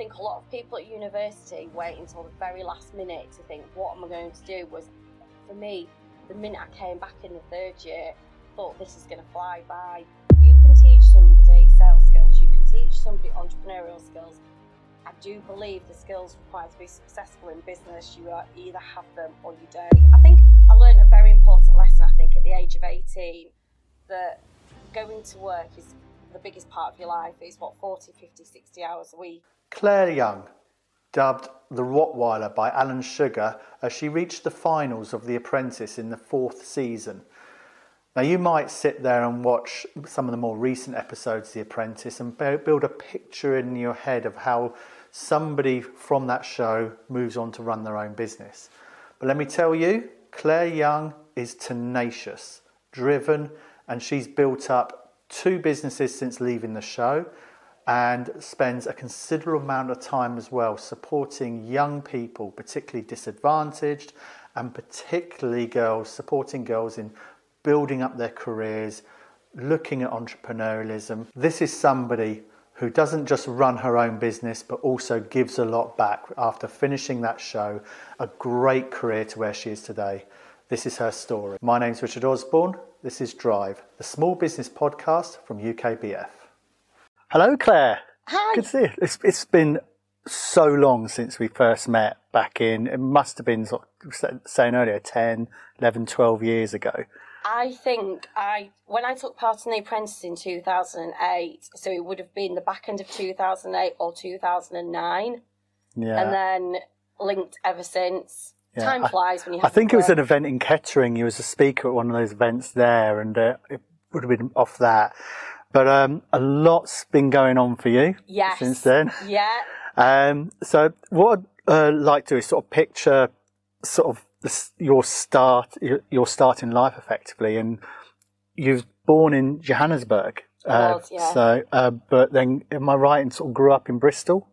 think a lot of people at university wait until the very last minute to think, what am I going to do? Was for me, the minute I came back in the third year, I thought this is going to fly by. You can teach somebody sales skills, you can teach somebody entrepreneurial skills. I do believe the skills required to be successful in business, you either have them or you don't. I think I learned a very important lesson, I think, at the age of 18 that going to work is the biggest part of your life is what 40 50 60 hours a week Claire Young, dubbed the Rottweiler by Alan Sugar, as she reached the finals of The Apprentice in the fourth season. Now, you might sit there and watch some of the more recent episodes of The Apprentice and build a picture in your head of how somebody from that show moves on to run their own business. But let me tell you, Claire Young is tenacious, driven, and she's built up two businesses since leaving the show and spends a considerable amount of time as well supporting young people, particularly disadvantaged, and particularly girls, supporting girls in building up their careers, looking at entrepreneurialism. This is somebody who doesn't just run her own business but also gives a lot back after finishing that show, a great career to where she is today. This is her story. My name's Richard Osborne. This is Drive, the small business podcast from UKBF. Hello, Claire. Hi. Good to see you. It's, it's been so long since we first met back in, it must have been, sort of saying earlier, 10, 11, 12 years ago. I think I when I took part in the apprentice in 2008, so it would have been the back end of 2008 or 2009, Yeah. and then linked ever since. Yeah, Time flies when you. Have I think it was an event in Kettering. You was a speaker at one of those events there, and uh, it would have been off that. But um, a lot's been going on for you yes. since then. Yeah, Um, so what I'd uh, like to do is sort of picture sort of the, your start, your, your start in life effectively, and you've born in Johannesburg. Was, yeah. So, uh, but then, am I right? And sort of grew up in Bristol.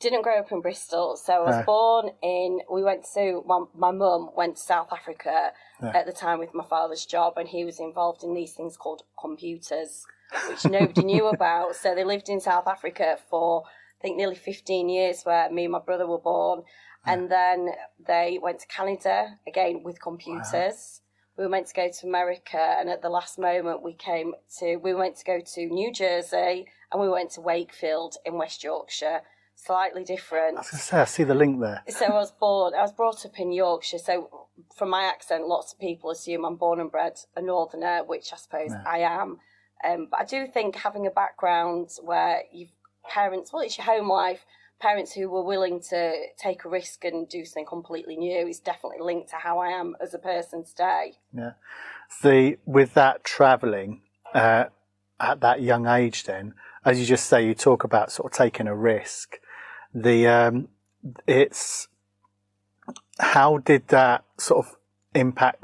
Didn't grow up in Bristol, so I was No. born in. We went to my my mum went to South Africa ah. at the time with my father's job, and he was involved in these things called computers, which nobody knew about. So they lived in South Africa for I think nearly fifteen years, where me and my brother were born, ah. and then they went to Canada again with computers. We were meant to go to America, and at the last moment, we came to. We went to go to New Jersey, and we went to Wakefield in West Yorkshire slightly different. I was going to say, I see the link there. So I was born, I was brought up in Yorkshire. So from my accent, lots of people assume I'm born and bred a northerner, which I suppose I am. Um, but I do think having a background where you've parents, well, it's your home life, parents who were willing to take a risk and do something completely new is definitely linked to how I am as a person today. Yeah. The with that travelling uh, at that young age, then, as you just say, you talk about sort of taking a risk. The um, it's how did that sort of impact?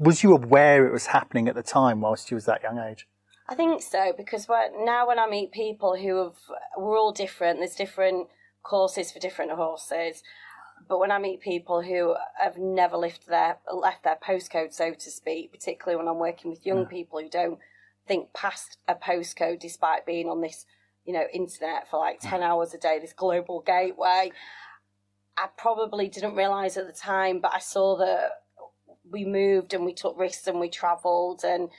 Was you aware it was happening at the time whilst you was that young age? I think so because when, now when I meet people who have, we're all different. There's different courses for different horses, but when I meet people who have never left their left their postcode, so to speak, particularly when I'm working with young people who don't think past a postcode, despite being on this, you know, internet for like ten hours a day, this global gateway. I probably didn't realise at the time, but I saw that we moved and we took risks and we travelled and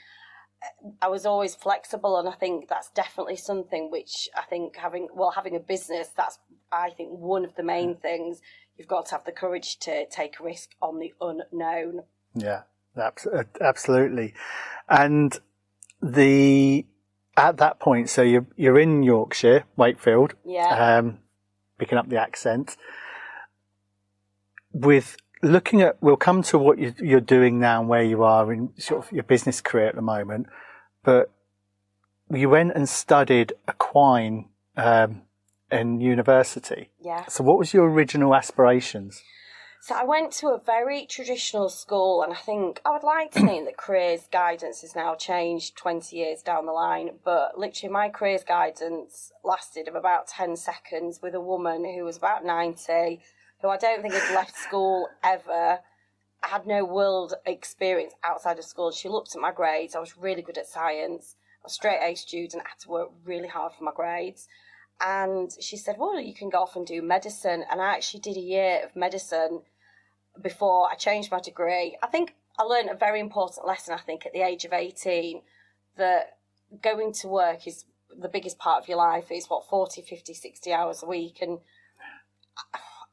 I was always flexible, and I think that's definitely something which I think having well having a business that's I think one of the main things you've got to have the courage to take a risk on the unknown. Yeah, uh, absolutely. And the at that point, so you're you're in Yorkshire, Wakefield. Yeah, um, picking up the accent. With looking at, we'll come to what you, you're doing now and where you are in sort of your business career at the moment, but you went and studied equine um, in university. yeah. So, what was your original aspirations? So I went to a very traditional school, and I think I would like to think that careers guidance has now changed 20 years down the line. But literally, my careers guidance lasted of about 10 seconds with a woman who was about 90, who I don't think had left school ever. I had no world experience outside of school. She looked at my grades. I was really good at science. I was a straight A student. I had to work really hard for my grades. And she said, Well, you can go off and do medicine. And I actually did a year of medicine before I changed my degree. I think I learned a very important lesson, I think, at the age of 18 that going to work is the biggest part of your life is what 40 50 60 hours a week and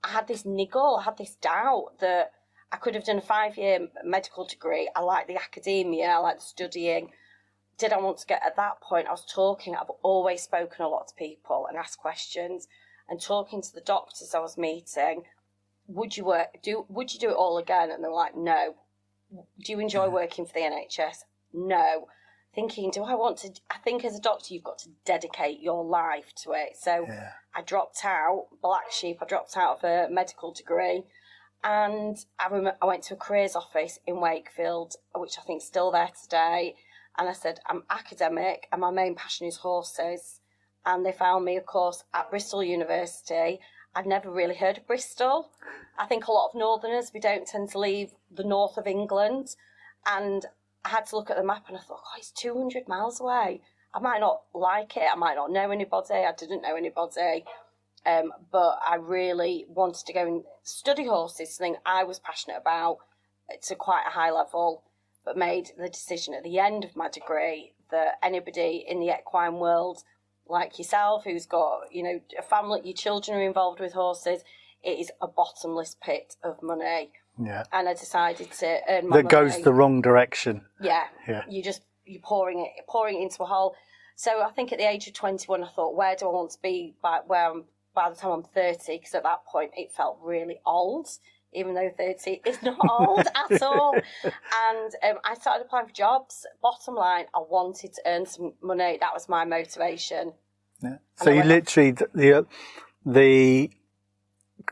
i had this niggle i had this doubt that i could have done a five year medical degree i like the academia i like studying did i want to get at that point i was talking i've always spoken a lot to people and asked questions and talking to the doctors i was meeting would you work do would you do it all again and they're like no do you enjoy working for the nhs no thinking, do I want to? I think as a doctor, you've got to dedicate your life to it. So Yeah. I dropped out, black sheep. I dropped out of a medical degree, and I remember I went to a careers office in Wakefield, which I think is still there today. And I said, I'm academic, and my main passion is horses. And they found me, of course, at Bristol University. I'd never really heard of Bristol. I think a lot of Northerners, we don't tend to leave the north of England. And I had to look at the map and I thought, oh, it's 200 miles away. I might not like it. I might not know anybody. I didn't know anybody. Um, but I really wanted to go and study horses, something I was passionate about to quite a high level, but made the decision at the end of my degree that anybody in the equine world, like yourself, who's got, you know, a family, your children are involved with horses, it is a bottomless pit of money. Yeah. And I decided to earn my That goes the wrong direction. Yeah. Yeah. You just you're pouring it pouring it into a hole. So I think at the age of 21, I thought, where do I want to be by where I'm, by the time I'm 30? Because at that point, it felt really old, even though 30 is not old at all. And um, I started applying for jobs. Bottom line, I wanted to earn some money. That was my motivation. Yeah. So you literally the the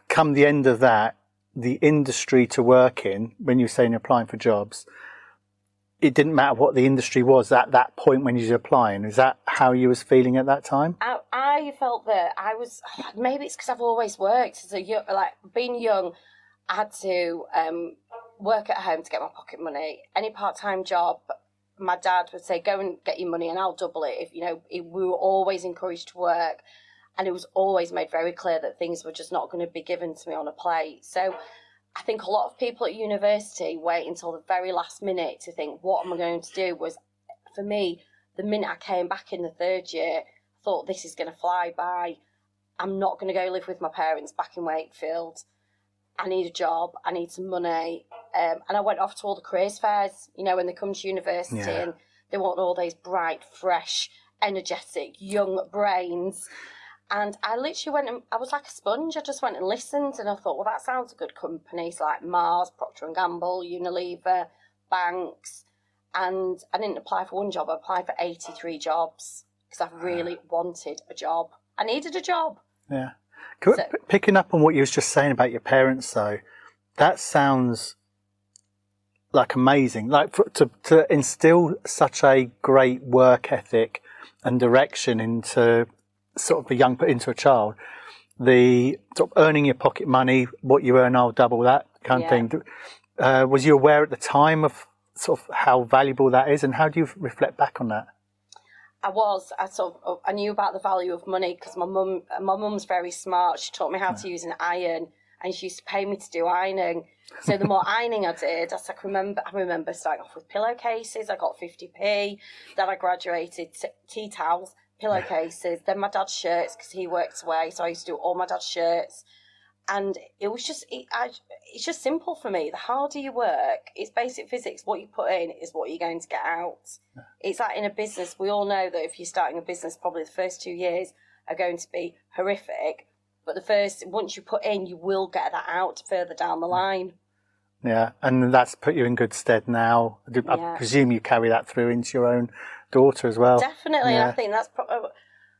come the end of that, the industry to work in when you were saying you're applying for jobs, it didn't matter what the industry was at that point when you were applying. Is that how you was feeling at that time? I, I felt that I was maybe it's because I've always worked as a young, like being young. I had to um, work at home to get my pocket money. Any part time job, my dad would say, "Go and get your money, and I'll double it." If you know, we were always encouraged to work, and it was always made very clear that things were just not going to be given to me on a plate. So. I think a lot of people at university wait until the very last minute to think, what am I going to do? Was for me, the minute I came back in the third year, I thought this is going to fly by. I'm not going to go live with my parents back in Wakefield. I need a job. I need some money. Um, and I went off to all the careers fairs, you know, when they come to university Yeah. and they want all these bright, fresh, energetic, young brains. And I literally went and I was like a sponge. I just went and listened and I thought, well, that sounds a good company. So like Mars, Procter and Gamble, Unilever, banks. And I didn't apply for one job. I applied for 83 jobs because I really wanted a job. I needed a job. Yeah. So- Picking up on what you was just saying about your parents, though, that sounds like amazing. Like for, to to instill such a great work ethic and direction into sort of a young into a child. The sort of earning your pocket money, what you earn, I'll double that kind Yeah. of thing. Uh, was you aware at the time of sort of how valuable that is, and how do you reflect back on that? I was. I sort of, I knew about the value of money because my mum, my mum's very smart. She taught me how to use an iron, and she used to pay me to do ironing. So the more ironing I did, I can remember, I remember starting off with pillowcases. I got fifty p. Then I graduated to tea towels, pillowcases. Then my dad's shirts because he worked away, so I used to do all my dad's shirts. And it was just, it, I, it's just simple for me. The harder you work, it's basic physics. What you put in is what you're going to get out. It's like in a business, we all know that if you're starting a business, probably the first two years are going to be horrific. But the first, once you put in, you will get that out further down the line. Yeah, and that's put you in good stead now. I do- I presume you carry that through into your own daughter as well. Definitely, and I think that's probably.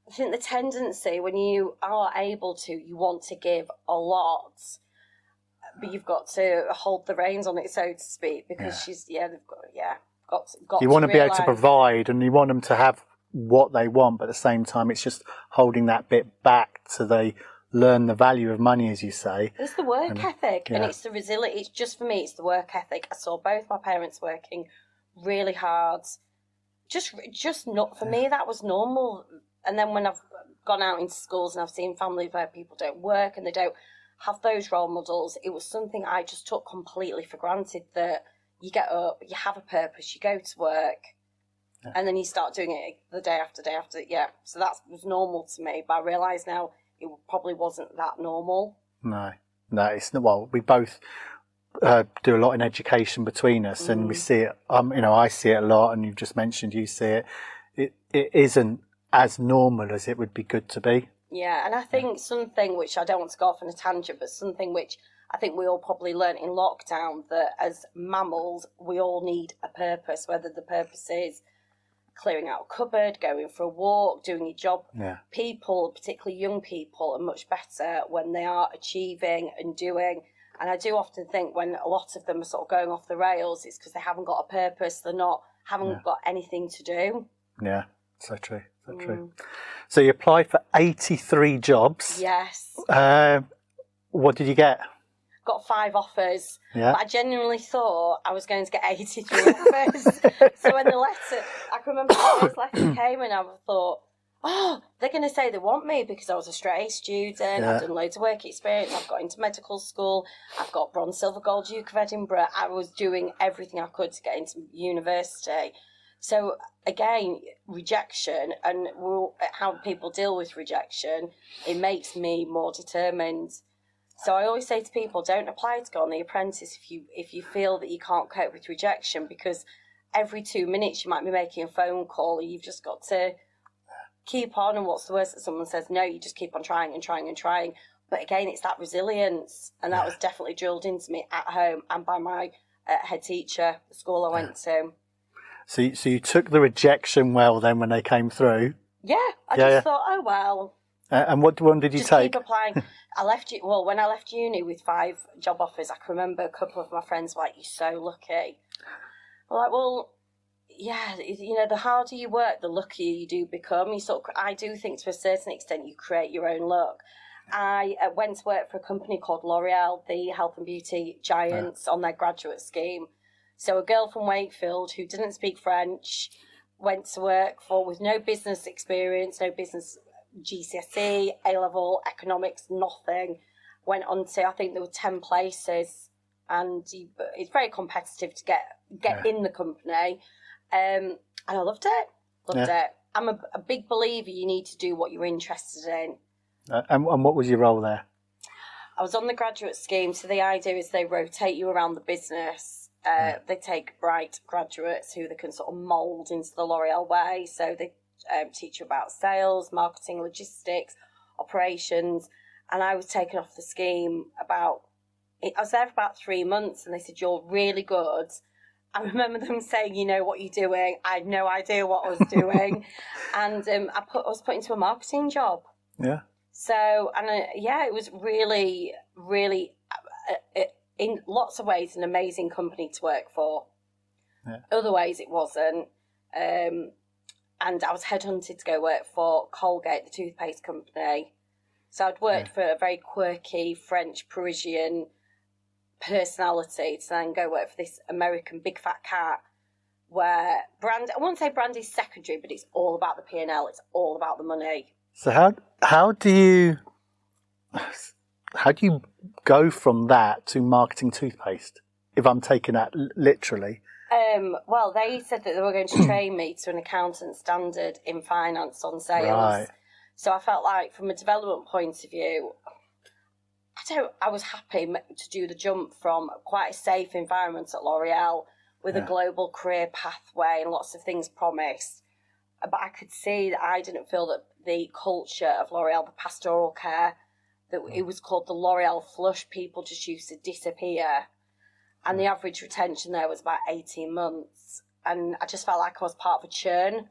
I think the tendency when you are able to, you want to give a lot, but you've got to hold the reins on it, so to speak, because she's yeah, they've got yeah, got got. You want to be able to provide, and you want them to have what they want, but at the same time, it's just holding that bit back so they learn the value of money, as you say. It's the work ethic, and it's the resilience. It's just for me, it's the work ethic. I saw both my parents working really hard. Just, just not for me. That was normal. And then when I've gone out into schools and I've seen families where people don't work and they don't have those role models. It was something I just took completely for granted that you get up, you have a purpose, you go to work, yeah. and then you start doing it the day after day after. Yeah, so that was normal to me, but I realise now it probably wasn't that normal. No, no, it's not. Well, we both uh, do a lot in education between us, mm. and we mm. see it. Um, you know, I see it a lot, and you've just mentioned you see it. It it isn't as normal as it would be good to be. Yeah, and I think something which I don't want to go off on a tangent, but something which I think we all probably learnt in lockdown that as mammals, we all need a purpose, whether the purpose is clearing out a cupboard, going for a walk, doing your job. Yeah. People, particularly young people, are much better when they are achieving and doing. And I do often think when a lot of them are sort of going off the rails, it's because they haven't got a purpose. They're not haven't yeah. got anything to do. Yeah, so true, so mm. true. So you applied for eighty three jobs. Yes. Uh, what did you get? got five offers. Yeah. But I genuinely thought I was going to get 83 offers. so when the letter, I can remember the first letter came and I thought, oh, they're going to say they want me because I was a straight A student. Yeah. I've done loads of work experience. I've got into medical school. I've got bronze, silver, gold Duke of Edinburgh. I was doing everything I could to get into university. So again, rejection and how people deal with rejection, it makes me more determined so I always say to people, don't apply to go on The Apprentice if you if you feel that you can't cope with rejection because every two minutes you might be making a phone call and you've just got to keep on. And what's the worst that someone says no? You just keep on trying and trying and trying. But again, it's that resilience, and that was definitely drilled into me at home and by my uh, head teacher, the school I went to. So, you, so you took the rejection well then when they came through. Yeah, I yeah, just yeah. thought, oh well, uh, and what one did you Just take? Keep applying. I left you. Well, when I left uni with five job offers, I can remember a couple of my friends were like, "You're so lucky." I'm like, well, yeah, you know, the harder you work, the luckier you do become. You sort of, I do think to a certain extent, you create your own luck. I uh, went to work for a company called L'Oreal, the health and beauty giants, yeah. on their graduate scheme. So a girl from Wakefield who didn't speak French went to work for with no business experience, no business GCSE, A level, economics, nothing. Went on to I think there were ten places, and it's very competitive to get get yeah. in the company. Um, and I loved it, loved yeah. it. I'm a, a, big believer. You need to do what you're interested in. Uh, and, and what was your role there? I was on the graduate scheme, so the idea is they rotate you around the business. Uh. They take bright graduates who they can sort of mould into the L'Oreal way. So they um, teach you about sales, marketing, logistics, operations. And I was taken off the scheme about, I was there for about three months and they said, You're really good. I remember them saying, "You know what you're doing." I had no idea what I was doing, and um, I put I was put into a marketing job. Yeah. So and uh, yeah, it was really, really, uh, uh, in lots of ways, an amazing company to work for. Yeah. Other ways, it wasn't. Um, and I was headhunted to go work for Colgate, the toothpaste company. So I'd worked yeah. for a very quirky French Parisian personality to then go work for this American big fat cat where brand I won't say brand is secondary, but it's all about the P and L, it's all about the money. So how how do you how do you go from that to marketing toothpaste? If I'm taking that literally. Um, well, they said that they were going to train me to an accountant standard in finance on sales. Right. So I felt like, from a development point of view, I don't. I was happy to do the jump from quite a safe environment at L'Oreal with yeah. a global career pathway and lots of things promised. But I could see that I didn't feel that the culture of L'Oreal, the pastoral care, that it was called the L'Oreal flush. People just used to disappear and the average retention there was about 18 months. And I just felt like I was part of a churn.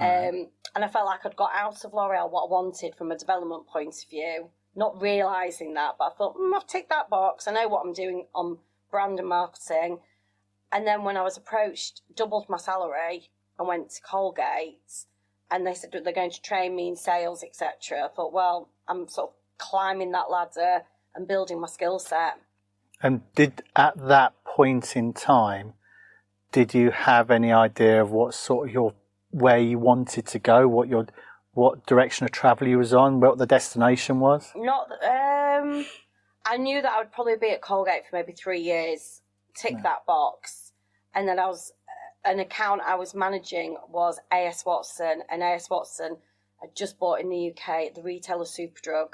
Um, and I felt like I'd got out of L'Oreal what I wanted from a development point of view, not realising that. But I thought, mm, I've ticked that box. I know what I'm doing on brand and marketing. And then when I was approached, doubled my salary and went to Colgate, and they said they're going to train me in sales, etc. I thought, well, I'm sort of climbing that ladder and building my skill set. And did at that point in time, did you have any idea of what sort of your where you wanted to go, what your what direction of travel you was on, what the destination was? Not. Um, I knew that I would probably be at Colgate for maybe three years. Tick yeah. that box, and then I was uh, an account I was managing was AS Watson, and AS Watson had just bought in the UK the retailer Superdrug,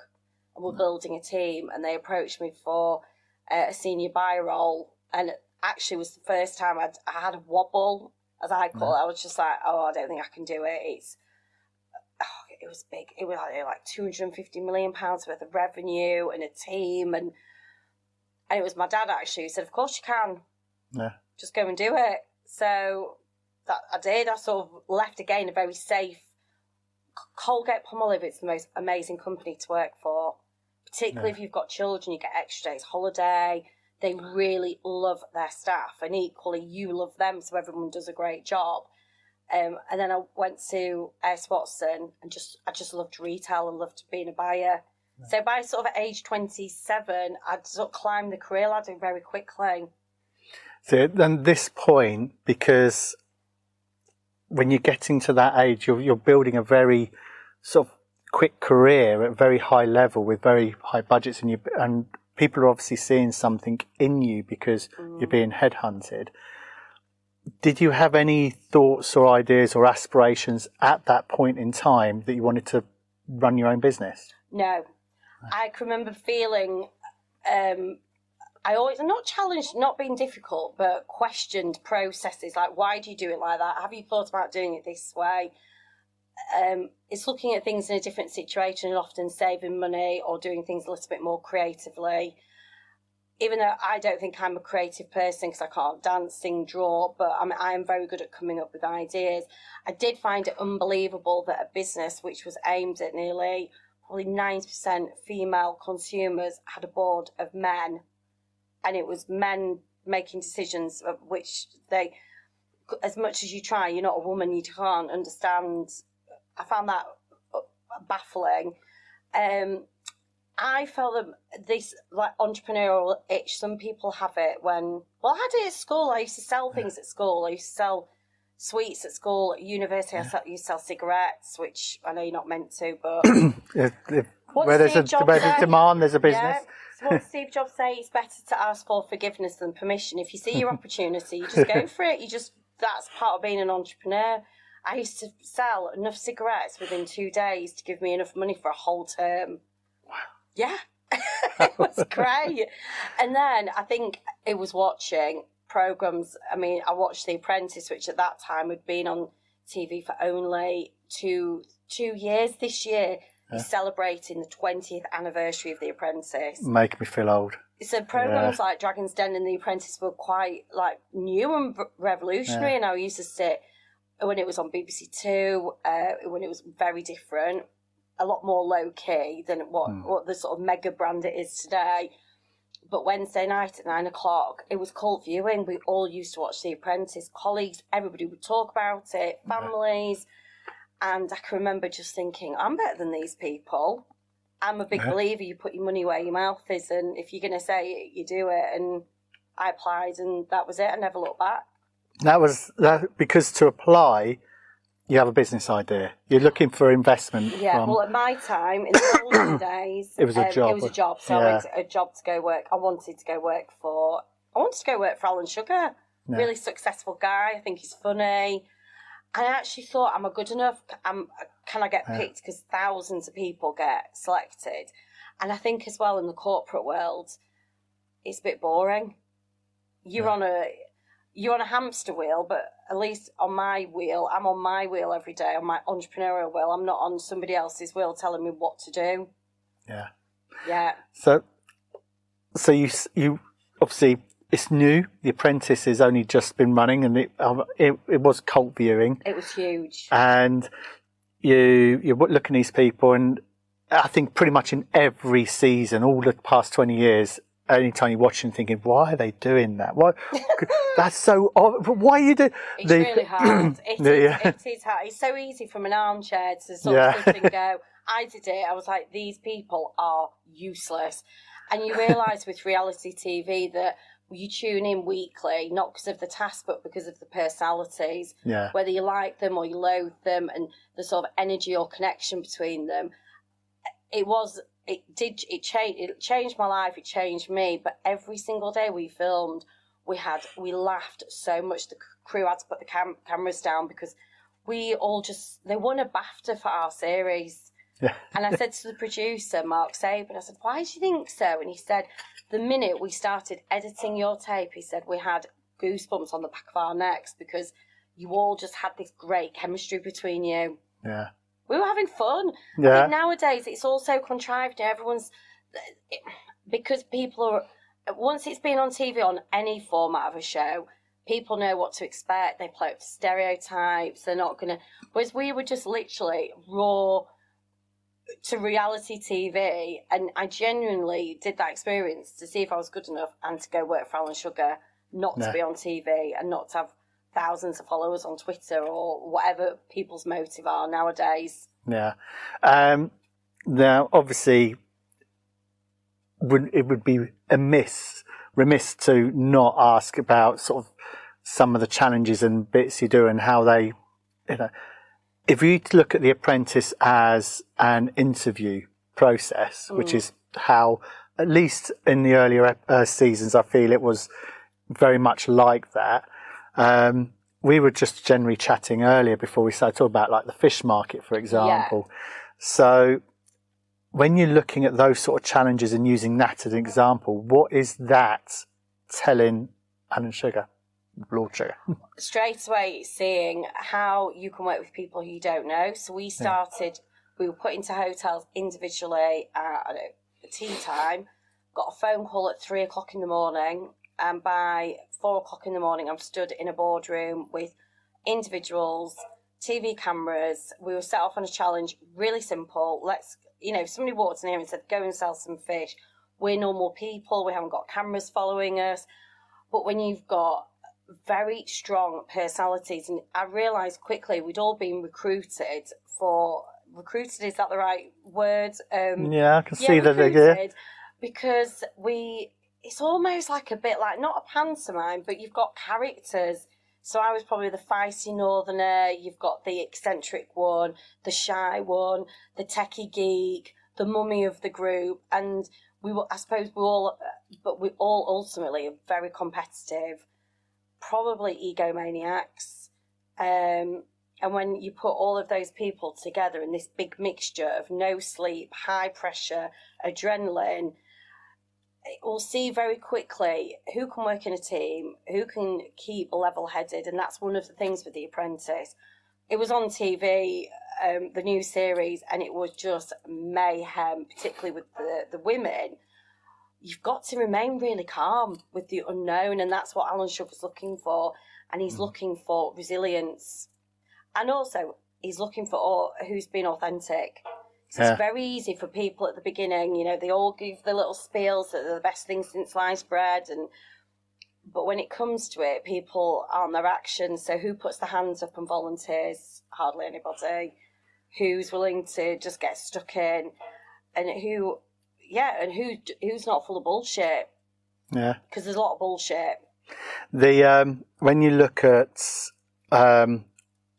and we're building a team, and they approached me for uh, a senior buy role, and it actually was the first time I'd, I had a wobble, as I call it. I was just like, oh, I don't think I can do it. It's oh, it was big. It was like two hundred and fifty million pounds worth of revenue and a team, and and it was my dad actually who said, "Of course you can. Yeah, just go and do it." So that I did. I sort of left again a very safe. Colgate Palmolive. It's the most amazing company to work for, particularly yeah. if you've got children. You get extra days holiday. They really love their staff, and equally you love them. So everyone does a great job. Um, and then I went to AS Watson and just I just loved retail and loved being a buyer. So by sort of age twenty seven, I'd sort of climbed the career ladder very quickly. So then this point, because when you're getting to that age, you're you're building a very sort of quick career at very high level with very high budgets, and you and people are obviously seeing something in you because mm. you're being headhunted did you have any thoughts or ideas or aspirations at that point in time that you wanted to run your own business? No. I can remember feeling um, I always not challenged, not being difficult, but questioned processes like why do you do it like that? Have you thought about doing it this way? Um, it's looking at things in a different situation and often saving money or doing things a little bit more creatively even though I don't think I'm a creative person because I can't dance, sing, draw, but I'm, I am very good at coming up with ideas. I did find it unbelievable that a business which was aimed at nearly probably 90% female consumers had a board of men, and it was men making decisions of which they, as much as you try, you're not a woman, you can't understand. I found that baffling. Um, I felt that this like entrepreneurial itch. Some people have it when well, I had it at school. I used to sell things at school. I used to sell sweets at school. At university, I used to sell cigarettes, which I know you're not meant to, but if, if, where there's a where there's demand, there's a business. Yeah. So what Steve Jobs say? It's better to ask for forgiveness than permission. If you see your opportunity, you just go for it. You just that's part of being an entrepreneur. I used to sell enough cigarettes within two days to give me enough money for a whole term. Wow. Yeah, it was great. and then I think it was watching programs. I mean, I watched The Apprentice, which at that time had been on TV for only two two years. This year, yeah. celebrating the twentieth anniversary of The Apprentice. Make me feel old. So programs yeah. like Dragon's Den and The Apprentice were quite like new and revolutionary, yeah. and I used to sit when it was on BBC Two, uh, when it was very different a lot more low key than what, mm. what the sort of mega brand it is today. But Wednesday night at nine o'clock, it was cult viewing. We all used to watch The Apprentice. Colleagues, everybody would talk about it, families. Yeah. And I can remember just thinking, I'm better than these people. I'm a big yeah. believer you put your money where your mouth is. And if you're going to say it, you do it. And I applied, and that was it. I never looked back. That was that because to apply, you have a business idea. You're looking for investment. Yeah. From... Well, at my time in the olden days, it was a um, job. It was a job. So yeah. A job to go work. I wanted to go work for. I wanted to go work for Alan Sugar. Yeah. Really successful guy. I think he's funny. I actually thought, am I good enough? Am, can I get picked? Because thousands of people get selected. And I think as well in the corporate world, it's a bit boring. You're yeah. on a you're on a hamster wheel, but at least on my wheel, I'm on my wheel every day, on my entrepreneurial wheel. I'm not on somebody else's wheel telling me what to do. Yeah. Yeah. So, so you you obviously it's new. The Apprentice has only just been running, and it um, it, it was cult viewing. It was huge. And you you're looking at these people, and I think pretty much in every season, all the past twenty years, anytime you're watching thinking, why are they doing that? Why? that's so odd. Why are you doing? It's the, really hard. It is, yeah. it is hard. It's so easy from an armchair to sort yeah. of sit and go. I did it. I was like, these people are useless, and you realise with reality TV that you tune in weekly, not because of the task, but because of the personalities. Yeah. Whether you like them or you loathe them, and the sort of energy or connection between them. It was. It did. It changed. It changed my life. It changed me. But every single day we filmed, we had we laughed so much. The crew had to put the cam- cameras down because we all just they won a BAFTA for our series. Yeah. And I said to the producer, Mark Saban, I said, why do you think so? And he said, the minute we started editing your tape, he said, we had goosebumps on the back of our necks because you all just had this great chemistry between you. Yeah. We were having fun. I Yeah. think nowadays it's all so contrived. Everyone's because people are once it's been on TV on any format of a show, people know what to expect. They play up to stereotypes. They're not gonna. Whereas we were just literally raw to reality TV, and I genuinely did that experience to see if I was good enough and to go work for Alan Sugar, not No. to be on TV and not to have thousands of followers on Twitter or whatever people's motive are nowadays. Yeah. Um, now, obviously, would it would be amiss, remiss to not ask about sort of some of the challenges and bits you do and how they, you know, if you look at The Apprentice as an interview process, which is how, at least in the earlier uh, seasons, I feel it was very much like that. Um, we were just generally chatting earlier before we started talking about like the fish market, for example. So when you're looking at those sort of challenges and using that as an example, what is that telling Alan Sugar, Lord Sugar? straight away seeing how you can work with people who you don't know. So we started, we were put into hotels individually at I don't know, tea time, got a phone call at three o'clock in the morning, and by four o'clock in the morning, I'm stood in a boardroom with individuals, TV cameras. We were set off on a challenge, really simple. Let's, you know, if somebody walked in here and said, go and sell some fish, we're normal people, we haven't got cameras following us. But when you've got very strong personalities, and I realised quickly we'd all been recruited for recruited. Is that the right word? Um, Yeah, I can see that. Yeah. because we. It's almost like a bit like not a pantomime, but you've got characters. So I was probably the feisty northerner. You've got the eccentric one, the shy one, the techie geek, the mummy of the group, and we were. I suppose we all, but we all ultimately are very competitive probably egomaniacs. Um, and when you put all of those people together in this big mixture of no sleep, high pressure, adrenaline, we'll see very quickly who can work in a team, who can keep level headed. And that's one of the things with The Apprentice. It was on TV, um, the new series, and it was just mayhem, particularly with the, the women you've got to remain really calm with the unknown, and that's what Alan Sugar's looking for. And he's looking for resilience, and also he's looking for all, who's been authentic. 'Cause Yeah. It's very easy for people at the beginning, you know, they all give the little spiels that they're the best thing since sliced bread, and but when it comes to it, people aren't their actions. So who puts the hands up and volunteers? Hardly anybody. Who's willing to just get stuck in, and who yeah, and who who's not full of bullshit? Yeah. Because there's a lot of bullshit. The um, when you look at um,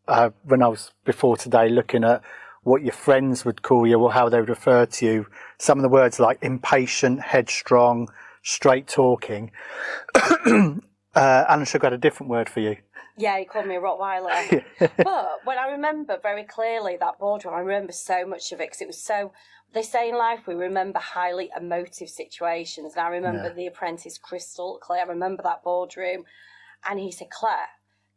uh, when I was before today looking at what your friends would call you or how they would refer to you, some of the words like impatient, headstrong, straight talking. uh, Alan Sugar had a different word for you. Yeah, he called me a Rottweiler. but when I remember very clearly that boardroom, I remember so much of it because it was so. They say in life we remember highly emotive situations, and I remember Yeah. the apprentice crystal clear. I remember that boardroom, and he said, "Claire,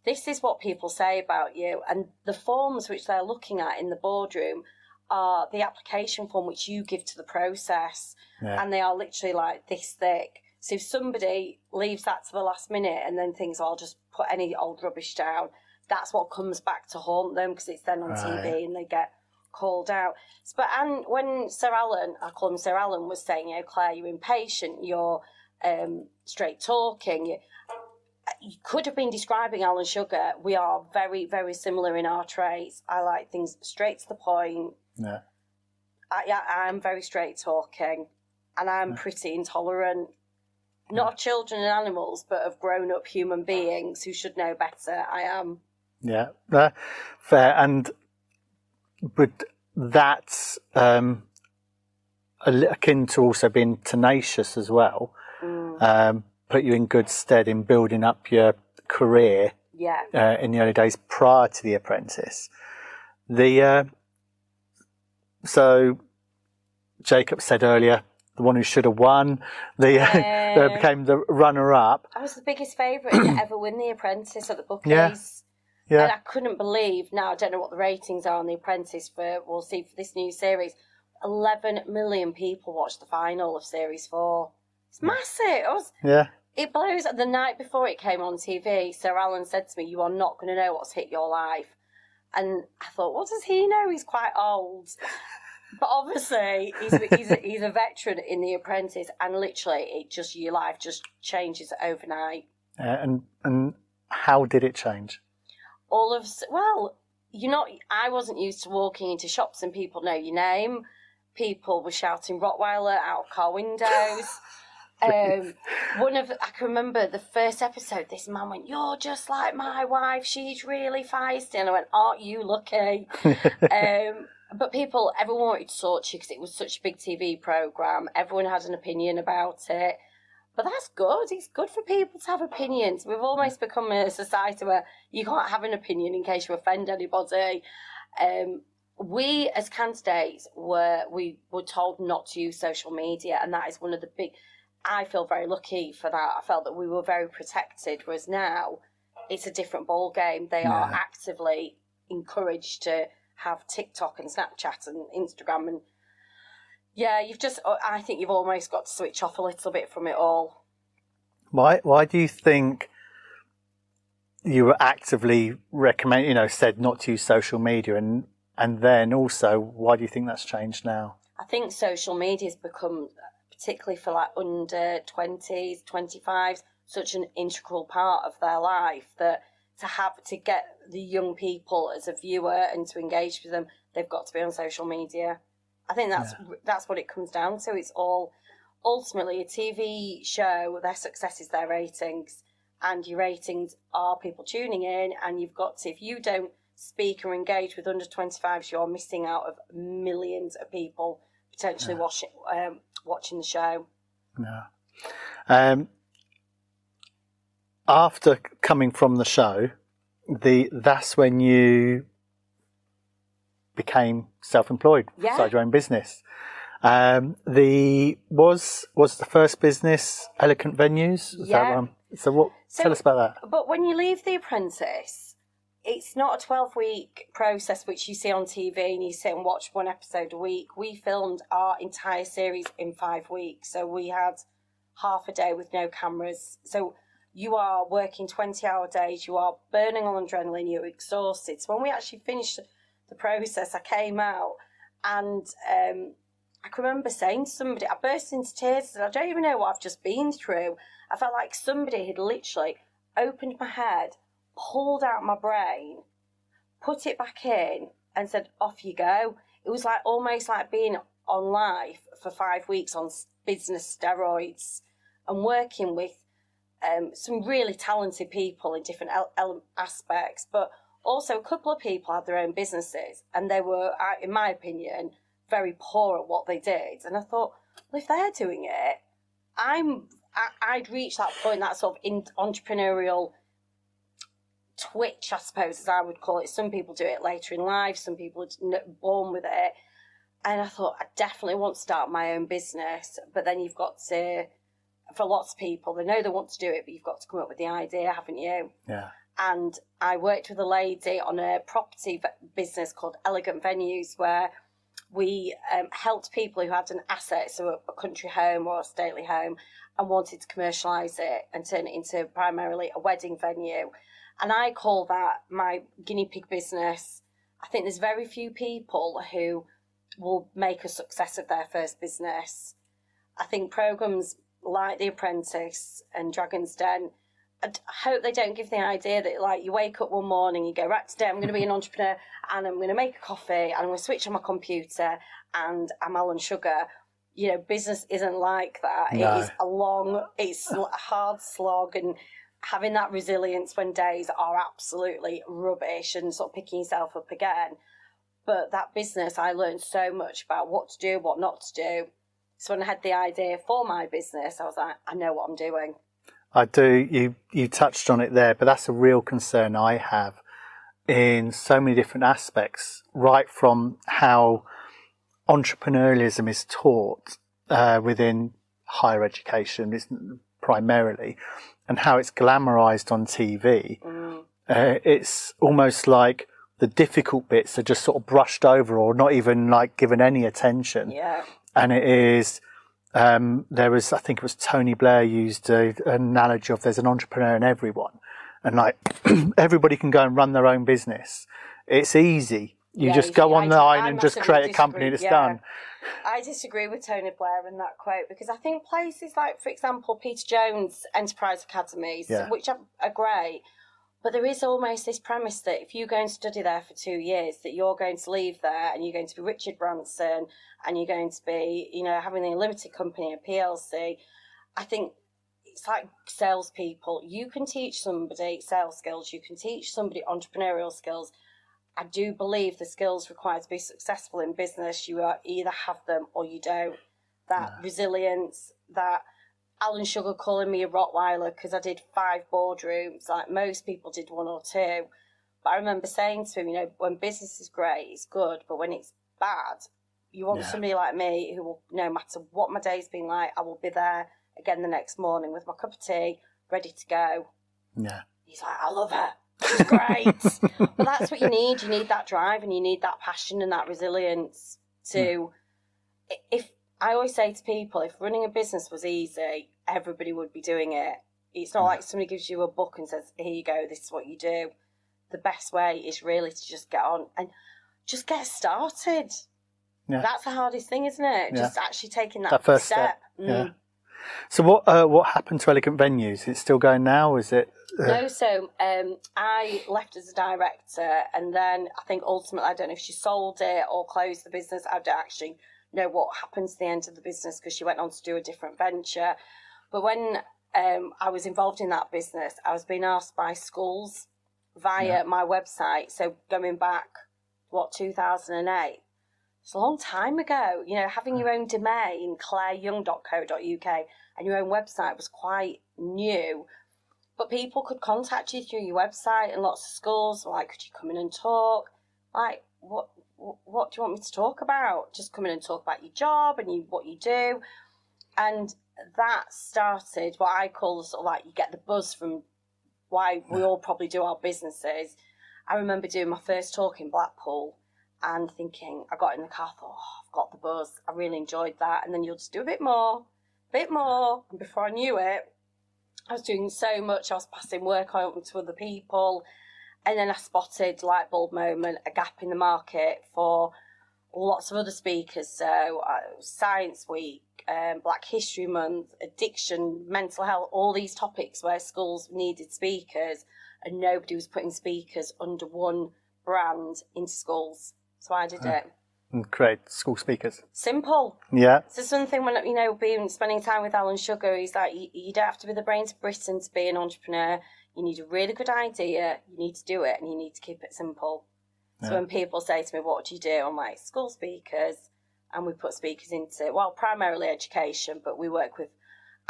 this is what people say about you, and the forms which they're looking at in the boardroom are the application form which you give to the process, Yeah. and they are literally like this thick." So if somebody leaves that to the last minute and then thinks, oh, "I'll just put any old rubbish down," that's what comes back to haunt them because it's then on Right. TV and they get called out. But and when Sir Alan, I call him Sir Alan, was saying, "You know, Claire, you're impatient, you're um, straight talking," you, could have been describing Alan Sugar. We are very, very similar in our traits. I like things straight to the point. Yeah. I, yeah, I'm very straight talking, and I'm pretty intolerant. not of children and animals, but of grown up human beings who should know better. I am. Yeah, uh, fair. And but that's um, akin to also being tenacious as well. Mm. Um, put you in good stead in building up your career. Yeah. Uh, in the early days prior to The Apprentice, the uh, so Jacob said earlier the one who should have won. The yeah. became the runner up. I was the biggest favourite to ever win The Apprentice at the bookies. Yeah. Yeah. And I couldn't believe now I don't know what the ratings are on The Apprentice for we'll see for this new series. Eleven million people watched the final of series four. It's massive. Was, yeah. It blows. The night before it came on TV, Sir Alan said to me, "You are not going to know what's hit your life." And I thought, what does he know? He's quite old. but obviously, he's, he's, a, he's a veteran in The Apprentice, and literally, it just your life just changes overnight. Uh, and and how did it change? All of well, you know, I wasn't used to walking into shops and people know your name. People were shouting Rottweiler out of car windows. Um, one of I can remember the first episode. This man went, "You're just like my wife. She's really feisty," and I went, "Aren't you lucky?" um, but people, everyone wanted to talk to you because it was such a big TV program. Everyone had an opinion about it. But that's good. It's good for people to have opinions. We've almost become a society where you can't have an opinion in case you offend anybody. Um, we as candidates were we were told not to use social media, and that is one of the big I feel very lucky for that. I felt that we were very protected, whereas now it's a different ball game. They yeah. are actively encouraged to have TikTok and Snapchat and Instagram and yeah, you've just uh, I think you've almost got to switch off a little bit from it all. Why why do you think you were actively recommend you know said not to use social media and and then also why do you think that's changed now? I think social media has become particularly for like under 20s, 25s, such an integral part of their life that to have to get the young people as a viewer and to engage with them, they've got to be on social media. I think that's yeah. that's what it comes down to. It's all ultimately a TV show. Their success is their ratings, and your ratings are people tuning in. And you've got to if you don't speak or engage with under 25s, you're missing out of millions of people potentially yeah. watching um, watching the show. Yeah. Um, after coming from the show, the that's when you became self-employed, yeah. started your own business. Um, the was was the first business Elegant Venues. yeah. So what? So, tell us about that. But when you leave The Apprentice, it's not a 12 week process which you see on TV and you sit and watch one episode a week. We filmed our entire series in five weeks. So we had half a day with no cameras. So you are working 20 hour days, you are burning on adrenaline, you're exhausted. So when we actually finished the process, I came out and um, I can remember saying to somebody, I burst into tears I don't even know what I've just been through. I felt like somebody had literally opened my head pulled out my brain, put it back in, and said, "Off you go." It was like almost like being on life for five weeks on business steroids and working with um, some really talented people in different aspects, but also a couple of people had their own businesses and they were, in my opinion, very poor at what they did. And I thought, well, if they're doing it, I'm I, would reached that point, that sort of entrepreneurial twitch, I suppose, as I would call it. Some people do it later in life, some people are born with it. And I thought, I definitely want to start my own business. But then you've got to, for lots of people, they know they want to do it, but you've got to come up with the idea, haven't you? Yeah. And I worked with a lady on a property business called Elegant Venues, where we um, helped people who had an asset, so a, a country home or a stately home, and wanted to commercialise it and turn it into primarily a wedding venue. And I call that my guinea pig business. I think there's very few people who will make a success of their first business. I think programs like The Apprentice and Dragon's Den, I hope they don't give the idea that like you wake up one morning, you go, right, today I'm going to be an entrepreneur and I'm going to make a coffee and I'm going to switch on my computer and I'm Alan Sugar. you know, business isn't like that. No. It is a long, it's a hard slog, and having that resilience when days are absolutely rubbish and sort of picking yourself up again. But that business, I learned so much about what to do, what not to do. So when I had the idea for my business, I was like, I know what I'm doing. I do. You you touched on it there, but that's a real concern I have in so many different aspects. Right from how entrepreneurialism is taught uh, within higher education, primarily, and how it's glamorized on TV. Mm. Uh, it's almost like the difficult bits are just sort of brushed over or not even like given any attention. Yeah. And it is, um, there was, I think it was Tony Blair used a, an analogy of there's an entrepreneur in everyone. And like everybody can go and run their own business. It's easy. You Yeah, just go I online and just create a company that's yeah. done. I disagree with Tony Blair in that quote because I think places like, for example, Peter Jones Enterprise Academies, Yeah. which are, are great, but there is almost this premise that if you go and study there for two years, that you're going to leave there and you're going to be Richard Branson and you're going to be, you know, having a limited company, a PLC. I think it's like salespeople. You can teach somebody sales skills, you can teach somebody entrepreneurial skills. I do believe the skills required to be successful in business, you are, either have them or you don't. That resilience, that Alan Sugar calling me a Rottweiler because I did five boardrooms, like most people did one or two. But I remember saying to him, you know, when business is great, it's good, but when it's bad, you want Yeah. somebody like me who will, no matter what my day's been like, I will be there again the next morning with my cup of tea, ready to go. Yeah. He's like, I love her. Great. but that's what you need. You need that drive and you need that passion and that resilience to. If I always say to people, if running a business was easy, everybody would be doing it. It's not like somebody gives you a book and says, "Here you go. This is what you do." The best way is really to just get on and just get started. Yeah. That's the hardest thing, isn't it? Yeah. Just actually taking that, That first step, Mm. yeah. So what uh, what happened to Elegant Venues? Is it still going now? Is it? Uh, No, so um, I left as a director, and then I think ultimately, I don't know if she sold it or closed the business. I don't actually know what happened to the end of the business because she went on to do a different venture. But when um, I was involved in that business, I was being asked by schools via Yeah. my website. So going back, what, 2008? It's a long time ago. You know, having your own domain, claireyoung.co.uk, and your own website was quite new. But people could contact you through your website, and lots of schools like, "Could you come in and talk?" Like, what? What, do you want me to talk about? Just come in and talk about your job and you what you do, and that started what I call sort of like you get the buzz from why we all probably do our businesses. I remember doing my first talk in Blackpool and thinking, I got in the car, thought, oh, I've got the buzz. I really enjoyed that. And then you'll just do a bit more, a bit more. And before I knew it, I was doing so much. I was passing work on to other people. And then I spotted, light bulb moment, a gap in the market for lots of other speakers. So, uh, Science Week, um, Black History Month, addiction, mental health, all these topics where schools needed speakers and nobody was putting speakers under one brand into schools. So I did it. And create school speakers. Simple. Yeah. So something when you know being spending time with Alan Sugar, he's like you, you don't have to be the brains of Britain to be an entrepreneur. You need a really good idea, you need to do it, and you need to keep it simple. So Yeah. when people say to me, "What do you do?" I'm like, "School speakers," and we put speakers into well, primarily education, but we work with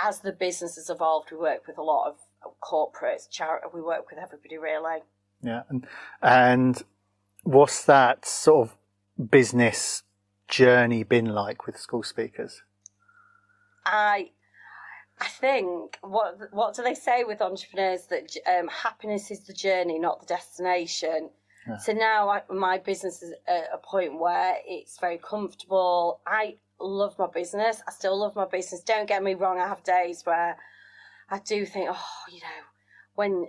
as the business has evolved, we work with a lot of corporates, charity. We work with everybody really. Yeah. And, and what's that sort of business journey been like with school speakers? I I think what what do they say with entrepreneurs that um, happiness is the journey, not the destination. Yeah. So now I, my business is at a point where it's very comfortable. I love my business. I still love my business. Don't get me wrong. I have days where I do think, oh, you know, when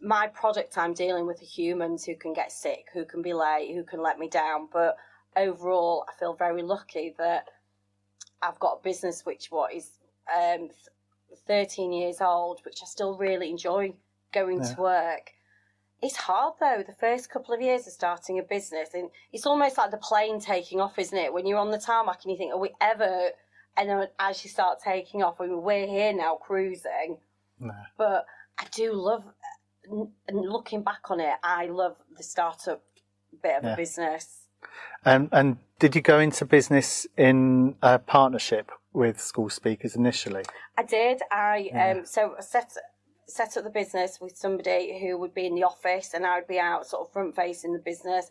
my product I'm dealing with are humans who can get sick, who can be late, who can let me down. But overall, I feel very lucky that I've got a business which what is um, 13 years old, which I still really enjoy going Yeah. to work. It's hard though, the first couple of years of starting a business. And it's almost like the plane taking off, isn't it? When you're on the tarmac and you think, are we ever And then as you start taking off, I mean, we're here now cruising, No. but I do love, looking back on it, I love the startup bit of Yeah. a business. And and did you go into business in a partnership with school speakers initially? I did. I Yeah. um so I set set up the business with somebody who would be in the office and I would be out sort of front facing the business.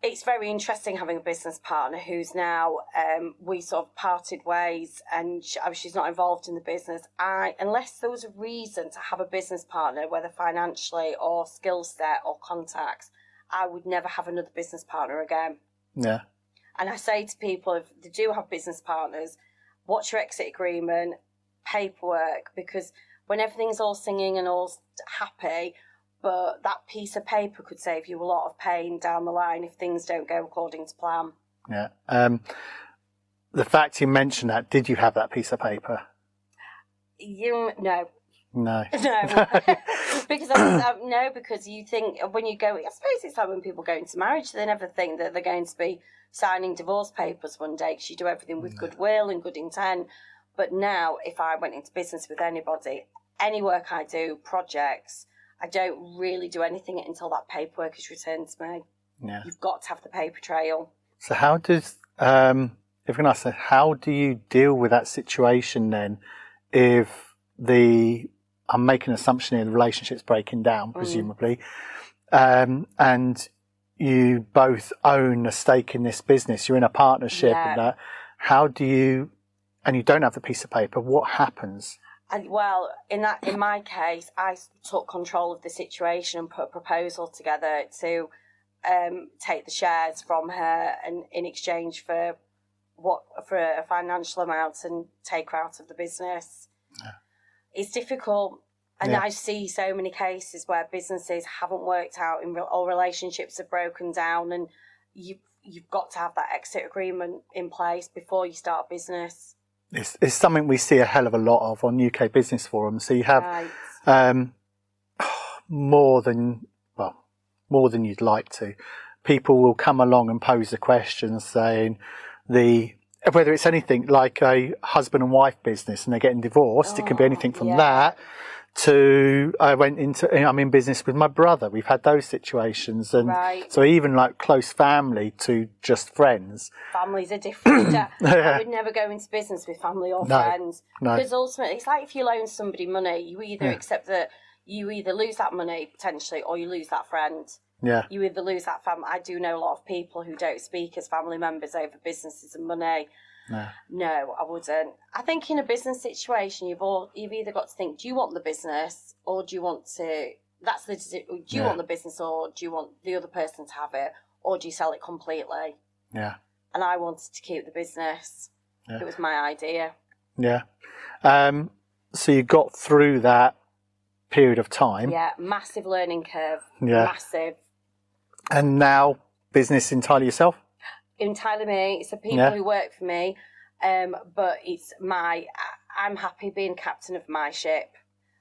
It's very interesting having a business partner who's now um, we sort of parted ways and she, oh, she's not involved in the business. I unless there was a reason to have a business partner, whether financially or skill set or contacts, I would never have another business partner again. Yeah. And I say to people, if they do have business partners, watch your exit agreement, paperwork, because when everything's all singing and all happy, but that piece of paper could save you a lot of pain down the line if things don't go according to plan. Yeah. Um, the fact you mentioned that, did you have that piece of paper? You no, No. no, because I, no, because you think when you go, I suppose it's like when people go into marriage, they never think that they're going to be signing divorce papers one day because you do everything with goodwill and good intent. But now, if I went into business with anybody, any work I do, projects, I don't really do anything until that paperwork is returned to me. Yeah. You've got to have the paper trail. So how does um, if I can ask, how do you deal with that situation then? If the I'm making an assumption here, the relationship's breaking down, presumably, um, and you both own a stake in this business. You're in a partnership, Yeah. and that. How do you? And you don't have the piece of paper. What happens? And well, in that in my case, I took control of the situation and put a proposal together to um, take the shares from her and in exchange for what for a financial amount and take her out of the business. It's difficult, and Yeah. I see so many cases where businesses haven't worked out and re- or relationships have broken down, and you you've got to have that exit agreement in place before you start a business. It's, it's something we see a hell of a lot of on UK business forums. So you have Right. um, more than well, more than you'd like to. People will come along and pose the question saying the whether it's anything like a husband and wife business and they're getting divorced, it can be Oh, anything from yeah. that to I went into I'm in business with my brother. We've had those situations and Right. so even like close family to just friends. families are different. I would never go into business with family or No, friends no. because ultimately it's like if you loan somebody money, you either Yeah. accept that you either lose that money potentially or you lose that friend. Yeah. You either lose that family. I do know a lot of people who don't speak as family members over businesses and money. No. No, I wouldn't. I think in a business situation, you've all you've either got to think: Do you want the business, or do you want to? That's the. Do you Yeah. want the business, or do you want the other person to have it, or do you sell it completely? Yeah. and I wanted to keep the business. Yeah. It was my idea. Yeah. Um, so you got through that period of time. Yeah, massive learning curve. Yeah. Massive. And now business entirely yourself? Entirely me. It's the people Yeah. who work for me. Um, but it's my. I'm happy being captain of my ship,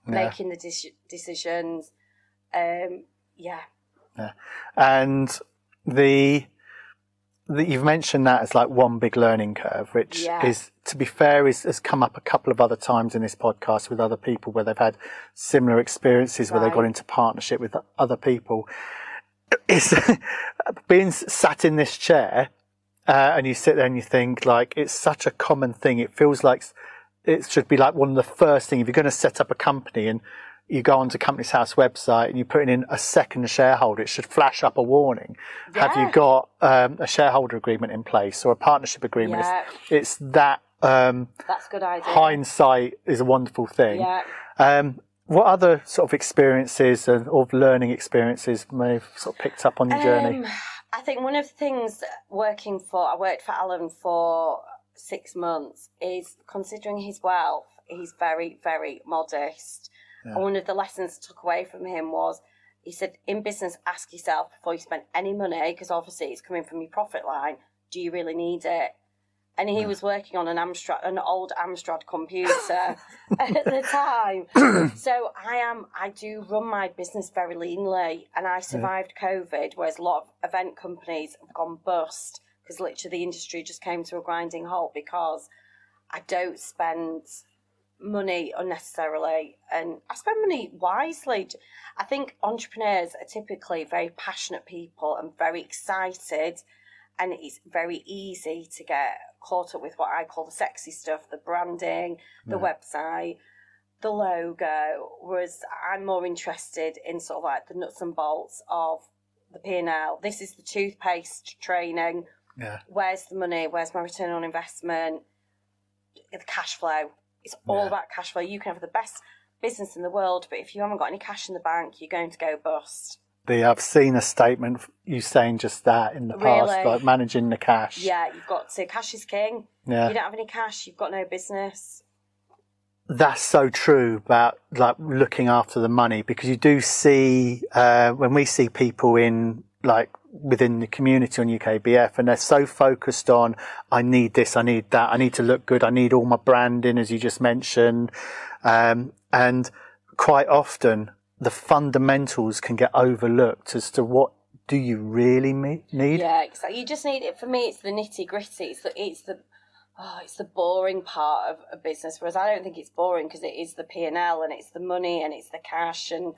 Yeah. making the dis- decisions. Um, yeah. And the, the you've mentioned that as like one big learning curve, which Yeah. is, to be fair, is, has come up a couple of other times in this podcast with other people where they've had similar experiences where they've got into partnership with other people. It's being sat in this chair, uh, and you sit there and you think like it's such a common thing. It feels like it should be like one of the first things if you're going to set up a company and you go onto Companies House website and you're putting in a second shareholder, it should flash up a warning. Have you got um, a shareholder agreement in place or a partnership agreement? Yeah. It's, it's that um, That's a good idea. hindsight is a wonderful thing. Yeah. Um, what other sort of experiences and or learning experiences may have sort of picked up on your journey? I think one of the things working for, I worked for Alan for six months, is considering his wealth, he's very, very modest. And one of the lessons I took away from him was he said, in business, ask yourself before you spend any money, because obviously it's coming from your profit line, do you really need it? And he was working on an Amstrad, an old Amstrad computer at the time. so I am, I do run my business very leanly, and I survived COVID, whereas a lot of event companies have gone bust because literally the industry just came to a grinding halt because I don't spend money unnecessarily and I spend money wisely. I think entrepreneurs are typically very passionate people and very excited and it's very easy to get caught up with what I call the sexy stuff, the branding, the website, the logo, whereas I'm more interested in sort of like the nuts and bolts of the P&L. This is the toothpaste training. Yeah. Where's the money? Where's my return on investment? The cash flow. It's all yeah. about cash flow. You can have the best business in the world, but if you haven't got any cash in the bank, you're going to go bust. The, I've seen a statement you saying just that in the past, really? like managing the cash. Yeah, you've got to. Cash is king. Yeah. You don't have any cash, you've got no business. That's so true about like looking after the money because you do see uh, when we see people in like within the community on UKBF and they're so focused on I need this, I need that, I need to look good, I need all my branding as you just mentioned, um, and quite often the fundamentals can get overlooked as to what do you really need. Yeah, exactly. You just need it. For me, it's the nitty gritty. It's the it's the oh, it's the boring part of a business. Whereas I don't think it's boring because it is the P and L and it's the money and it's the cash and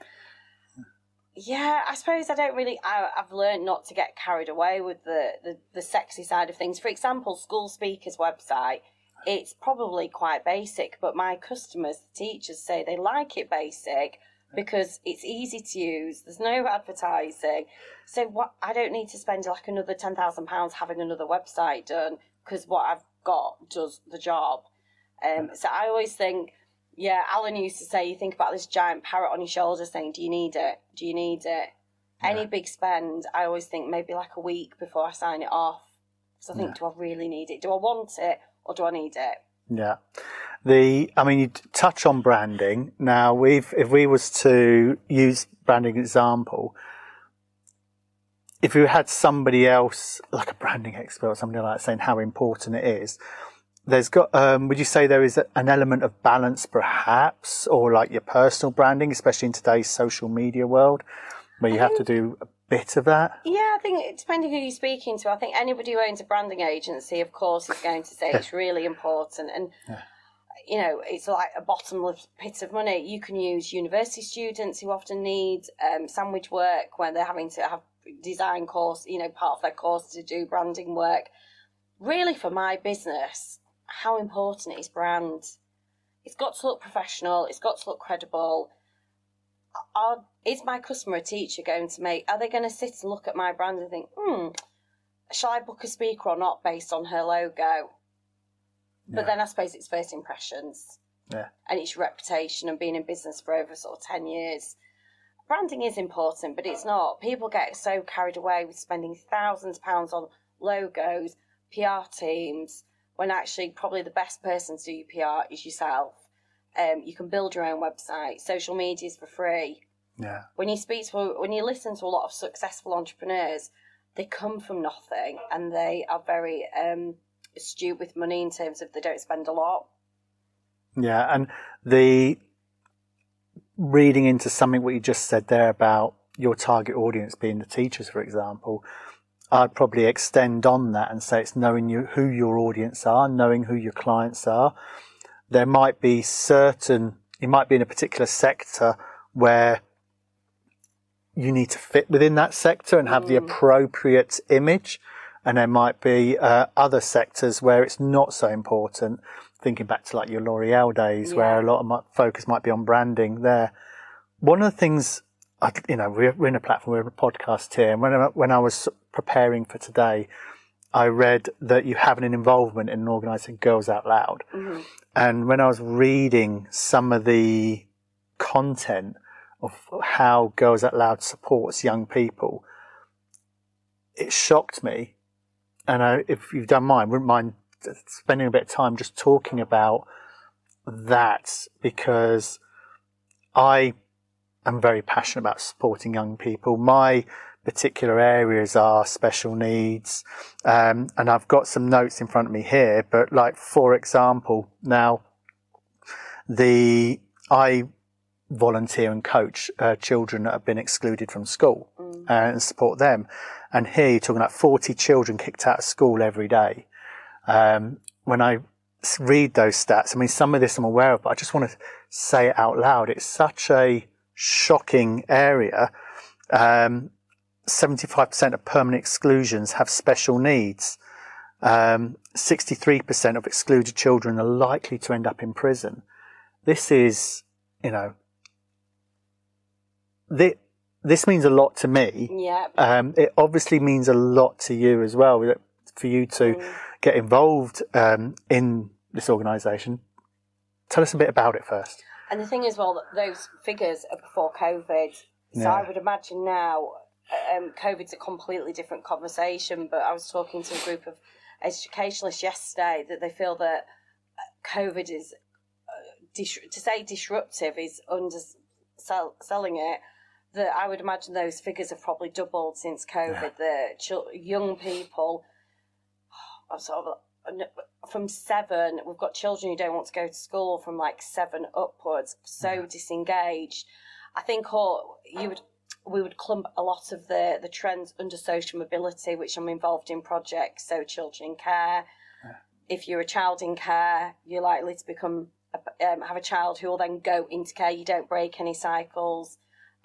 yeah, I suppose I don't really. I, have learned not to get carried away with the, the the sexy side of things. For example, School Speakers website. It's probably quite basic, but my customers, the teachers, say they like it basic because it's easy to use. There's no advertising, so what? I don't need to spend like another ten thousand pounds having another website done because what I've got does the job. Um, so I always think, yeah, Alan used to say, you think about this giant parrot on your shoulder saying, do you need it? Do you need it? Yeah. Any big spend, I always think maybe like a week before I sign it off. Because I think, yeah. do I really need it? Do I want it or do I need it? Yeah. The, I mean, you touch on branding. Now, we've, if we was to use branding example, if we had somebody else, like a branding expert or somebody like that, saying how important it is, there's got, um, would you say there is an element of balance perhaps, or like your personal branding, especially in today's social media world, where you have to do a bit of that? Yeah, I think depending who you're speaking to, I think anybody who owns a branding agency, of course, is going to say it's really important. And, yeah. You know, it's like a bottomless pit of money. You can use university students who often need um, sandwich work when they're having to have design course, you know, part of their course to do branding work. Really, for my business, how important is brand? It's got to look professional. It's got to look credible. Are, is my customer a teacher going to make? Are they going to sit and look at my brand and think, hmm, shall I book a speaker or not based on her logo? But yeah. then I suppose it's first impressions. Yeah. And it's reputation and being in business for over sort of 10 years branding is important, but it's not. People get so carried away with spending thousands of pounds on logos, PR teams, when actually probably the best person to do your PR is yourself. Um, you can build your own website. Social media is for free. Yeah. When you speak to, when you listen to a lot of successful entrepreneurs, they come from nothing and they are very um, astute with money in terms of they don't spend a lot. Yeah, and the reading into something what you just said there about your target audience being the teachers, for example, I'd probably extend on that and say it's knowing you, who your audience are, knowing who your clients are. There might be certain, you might be in a particular sector where you need to fit within that sector and have mm. the appropriate image. And there might be uh, other sectors where it's not so important thinking back to like your L'Oreal days, yeah. where a lot of my focus might be on branding there. One of the things, I, you know, we're, we're in a platform, we're in a podcast here, and when I, when I was preparing for today, I read that you have an involvement in organising Girls Out Loud. Mm-hmm. And when I was reading some of the content of how Girls Out Loud supports young people, it shocked me. And I, if you don't mind, wouldn't mind spending a bit of time just talking about that because I am very passionate about supporting young people. My particular areas are special needs, um, and I've got some notes in front of me here. But like for example, now the I volunteer and coach uh, children that have been excluded from school mm. and support them. And here you're talking about 40 children kicked out of school every day. Um, when I read those stats, I mean, some of this I'm aware of, but I just want to say it out loud. It's such a shocking area. Um, 75% of permanent exclusions have special needs. Um, 63% of excluded children are likely to end up in prison. This is, you know, this, this means a lot to me. Yeah. Um, it obviously means a lot to you as well for you to Mm. get involved um, in this organisation. Tell us a bit about it first. And the thing is, well, those figures are before COVID. So Yeah. I would imagine now um, COVID's a completely different conversation. But I was talking to a group of educationalists yesterday that they feel that uh, COVID is, uh, dis- to say disruptive is under selling it. That I would imagine those figures have probably doubled since COVID. The chil- young people are sort of from seven, we've got children who don't want to go to school from like seven upwards, so disengaged. I think all you would we would clump a lot of the the trends under social mobility, which I'm involved in projects. So children in care. If you're a child in care, you're likely to become a- um, have a child who will then go into care. You don't break any cycles.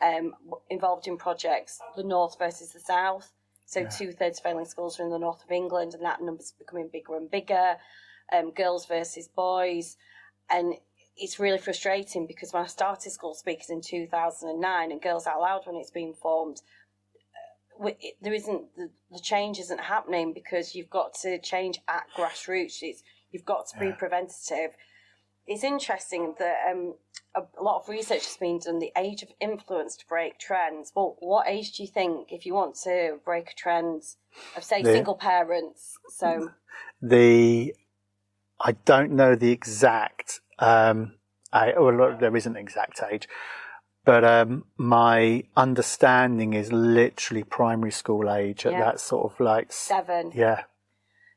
Um, involved in projects, the north versus the south. So two thirds failing schools are in the north of England, and that number's becoming bigger and bigger. Um, girls versus boys, and it's really frustrating because when I started School Speakers in two thousand and nine, and Girls Out Loud when it's been formed, uh, there isn't the, the change isn't happening because you've got to change at grassroots. It's you've got to be preventative. It's interesting that um, a, lot of research has been done. The age of influence to break trends. Well, what age do you think if you want to break a trend of say The- single parents? So The I don't know the exact. Um, I, well, there isn't an exact age, but um, my understanding is literally primary school age at Yeah. that sort of like seven. yeah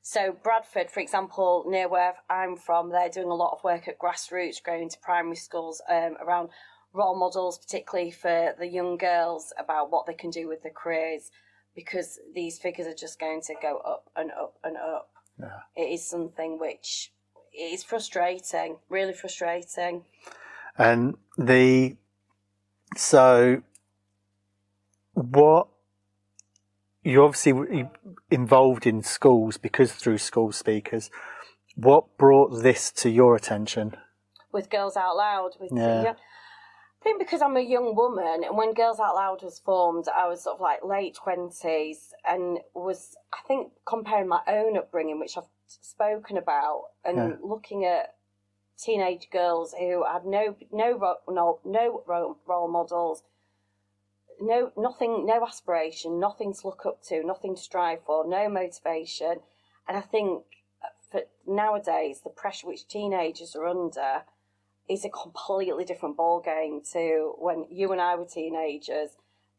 So Bradford, for example, near where I'm from, they're doing a lot of work at grassroots, going to primary schools um, around role models, particularly for the young girls, about what they can do with their careers, because these figures are just going to go up and up and up. Yeah. It is something which is frustrating, really frustrating. And the so what you obviously involved in schools because through school speakers. What brought this to your attention? with Girls Out Loud. With Yeah. yeah. Uh, I think because I'm a young woman, and when Girls Out Loud was formed, I was sort of like late twenties, and was I think comparing my own upbringing, which I've spoken about, and Yeah. looking at teenage girls who had no no no no role models, no nothing, no aspiration, nothing to look up to, nothing to strive for, no motivation, and I think uh, for nowadays the pressure which teenagers are under is a completely different ball game to when you and I were teenagers.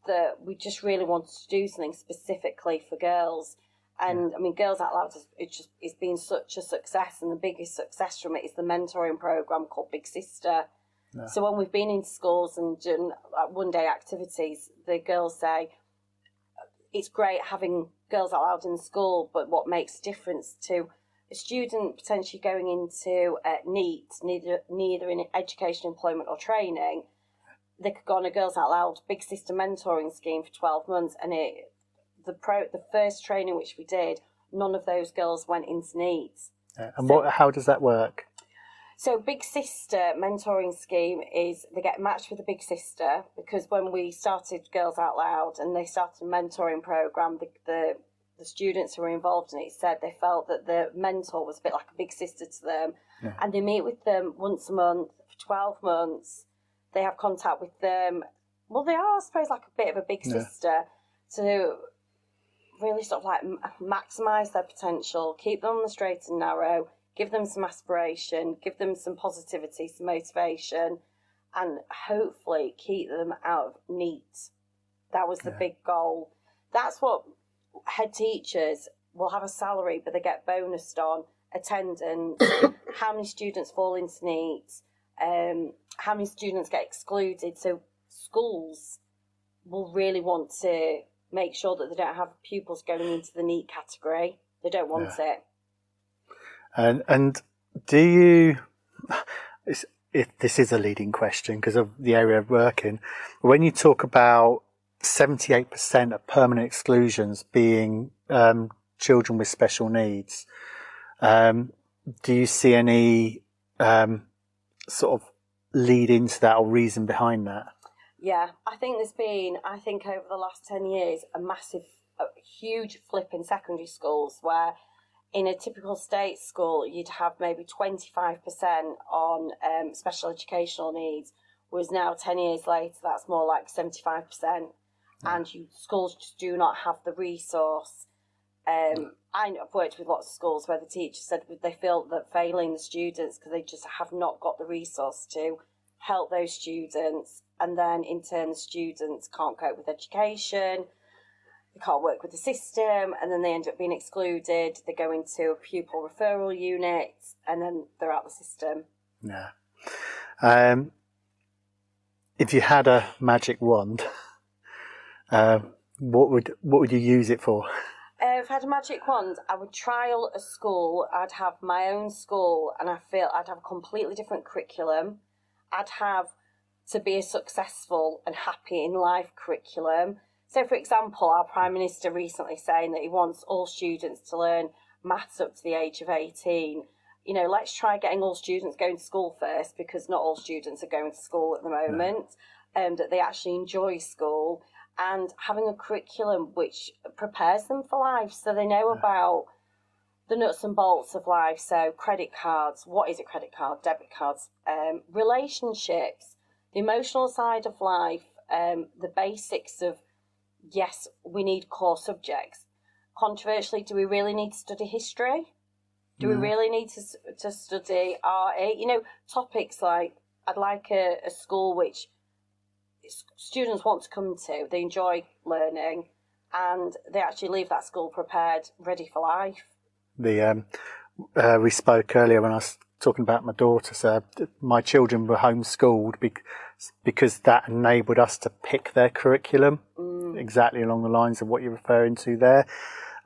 That we just really wanted to do something specifically for girls, and I mean, Girls Out Loud is it's just it's been such a success, and the biggest success from it is the mentoring program called Big Sister. So when we've been in schools and done one day activities, the girls say it's great having Girls Out Loud in school, but what makes a difference to a student potentially going into uh, NEET, neither neither in education, employment, or training, they could go on a Girls Out Loud Big Sister mentoring scheme for twelve months, and it the pro the first training which we did, none of those girls went into NEET. Yeah. And what? How does that work? So, Big Sister mentoring scheme is they get matched with a Big Sister because when we started Girls Out Loud and they started a mentoring program, the, the the students who were involved in it said they felt that the mentor was a bit like a big sister to them, Yeah. and they meet with them once a month for twelve months. They have contact with them. Well, they are, I suppose, like a bit of a big Yeah. sister to really sort of like maximise their potential, keep them on the straight and narrow, give them some aspiration, give them some positivity, some motivation, and hopefully keep them out of NEET. That was the Yeah. big goal. That's what head teachers will have a salary, but they get bonused on attendance, how many students fall into NEET, um, how many students get excluded. So schools will really want to make sure that they don't have pupils going into the NEET category. They don't want yeah. it. And and do you? It, this is a leading question because of the area of working. When you talk about 78% of permanent exclusions being um, children with special needs, um, do you see any um, sort of lead into that or reason behind that? Yeah, I think there's been, I think over the last 10 years, a massive, a huge flip in secondary schools where in a typical state school, you'd have maybe 25% on um, special educational needs, whereas now 10 years later, that's more like 75%. Mm. And you, schools just do not have the resource. Um, I've worked with lots of schools where the teachers said they feel that failing the students because they just have not got the resource to help those students and then in turn the students can't cope with education can't work with the system and then they end up being excluded they go into a pupil referral unit and then they're out the system yeah um, if you had a magic wand uh, what would what would you use it for uh, if I had a magic wand, I would trial a school. I'd have my own school, and I feel I'd have a completely different curriculum. I'd have to be a successful and happy in life curriculum. So, for example, our Prime Minister recently saying that he wants all students to learn maths up to the age of 18. You know, let's try getting all students going to school first because not all students are going to school at the moment, and um, that they actually enjoy school and having a curriculum which prepares them for life so they know about the nuts and bolts of life. So, credit cards, what is a credit card, debit cards, um, relationships, the emotional side of life, um, the basics of yes, we need core subjects. Controversially, do we really need to study history? Do mm. we really need to, to study RA? You know, topics like I'd like a, a school which students want to come to, they enjoy learning, and they actually leave that school prepared, ready for life. The um, uh, we spoke earlier when I was talking about my daughter. So my children were homeschooled because that enabled us to pick their curriculum mm. exactly along the lines of what you're referring to there.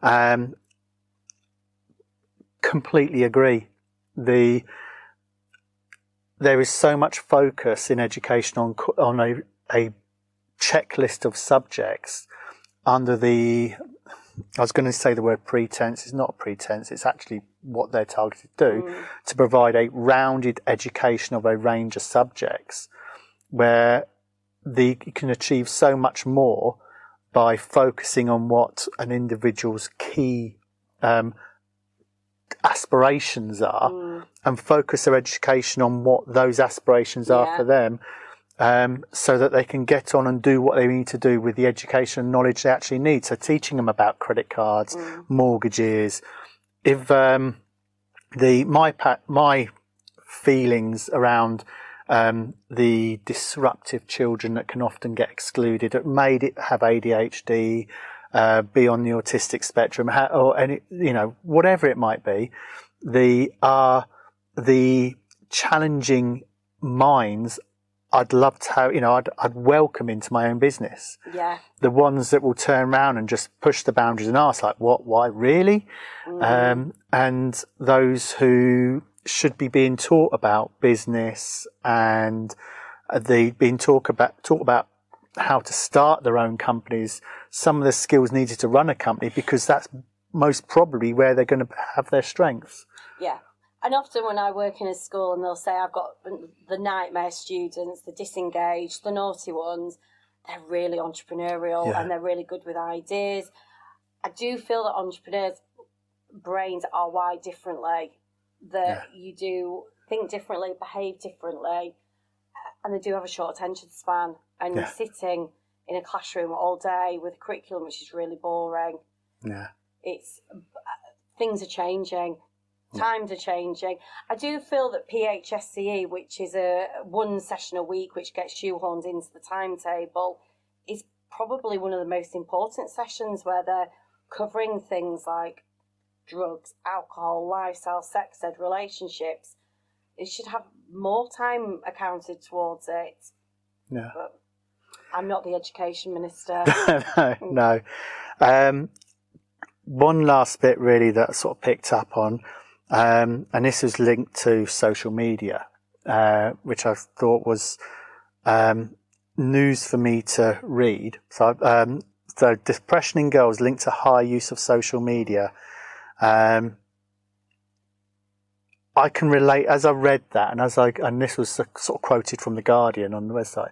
Um, completely agree. The there is so much focus in education on on a, a checklist of subjects under the I was going to say the word pretense. It's not pretense. It's actually what they're targeted to do mm. to provide a rounded education of a range of subjects where they can achieve so much more by focusing on what an individual's key um, aspirations are mm. and focus their education on what those aspirations yeah. are for them um, so that they can get on and do what they need to do with the education and knowledge they actually need. So teaching them about credit cards, mm. mortgages. If um, the my my feelings around um, the disruptive children that can often get excluded, that made it have ADHD, uh, be on the autistic spectrum, or any you know whatever it might be, the are the challenging minds I'd love to have, you know, I'd, I'd welcome into my own business. Yeah. The ones that will turn around and just push the boundaries and ask, like, what, why, really? Mm. Um, and those who should be being taught about business and they being talk about, talk about how to start their own companies, some of the skills needed to run a company because that's most probably where they're going to have their strengths. Yeah. And often when I work in a school and they'll say I've got the nightmare students, the disengaged, the naughty ones, they're really entrepreneurial yeah. and they're really good with ideas. I do feel that entrepreneurs' brains are wired differently, that yeah. you do think differently, behave differently, and they do have a short attention span. And yeah. you're sitting in a classroom all day with a curriculum which is really boring. Yeah. It's uh, things are changing times are changing. I do feel that PHSCE, which is a one session a week, which gets shoehorned into the timetable, is probably one of the most important sessions where they're covering things like drugs, alcohol, lifestyle, sex ed, relationships. It should have more time accounted towards it. Yeah. But I'm not the education minister. no, no. Um, one last bit really that I sort of picked up on, um, and this is linked to social media, uh, which I thought was um, news for me to read. So, um, so depression in girls linked to high use of social media. Um, I can relate as I read that, and as I and this was sort of quoted from the Guardian on the website,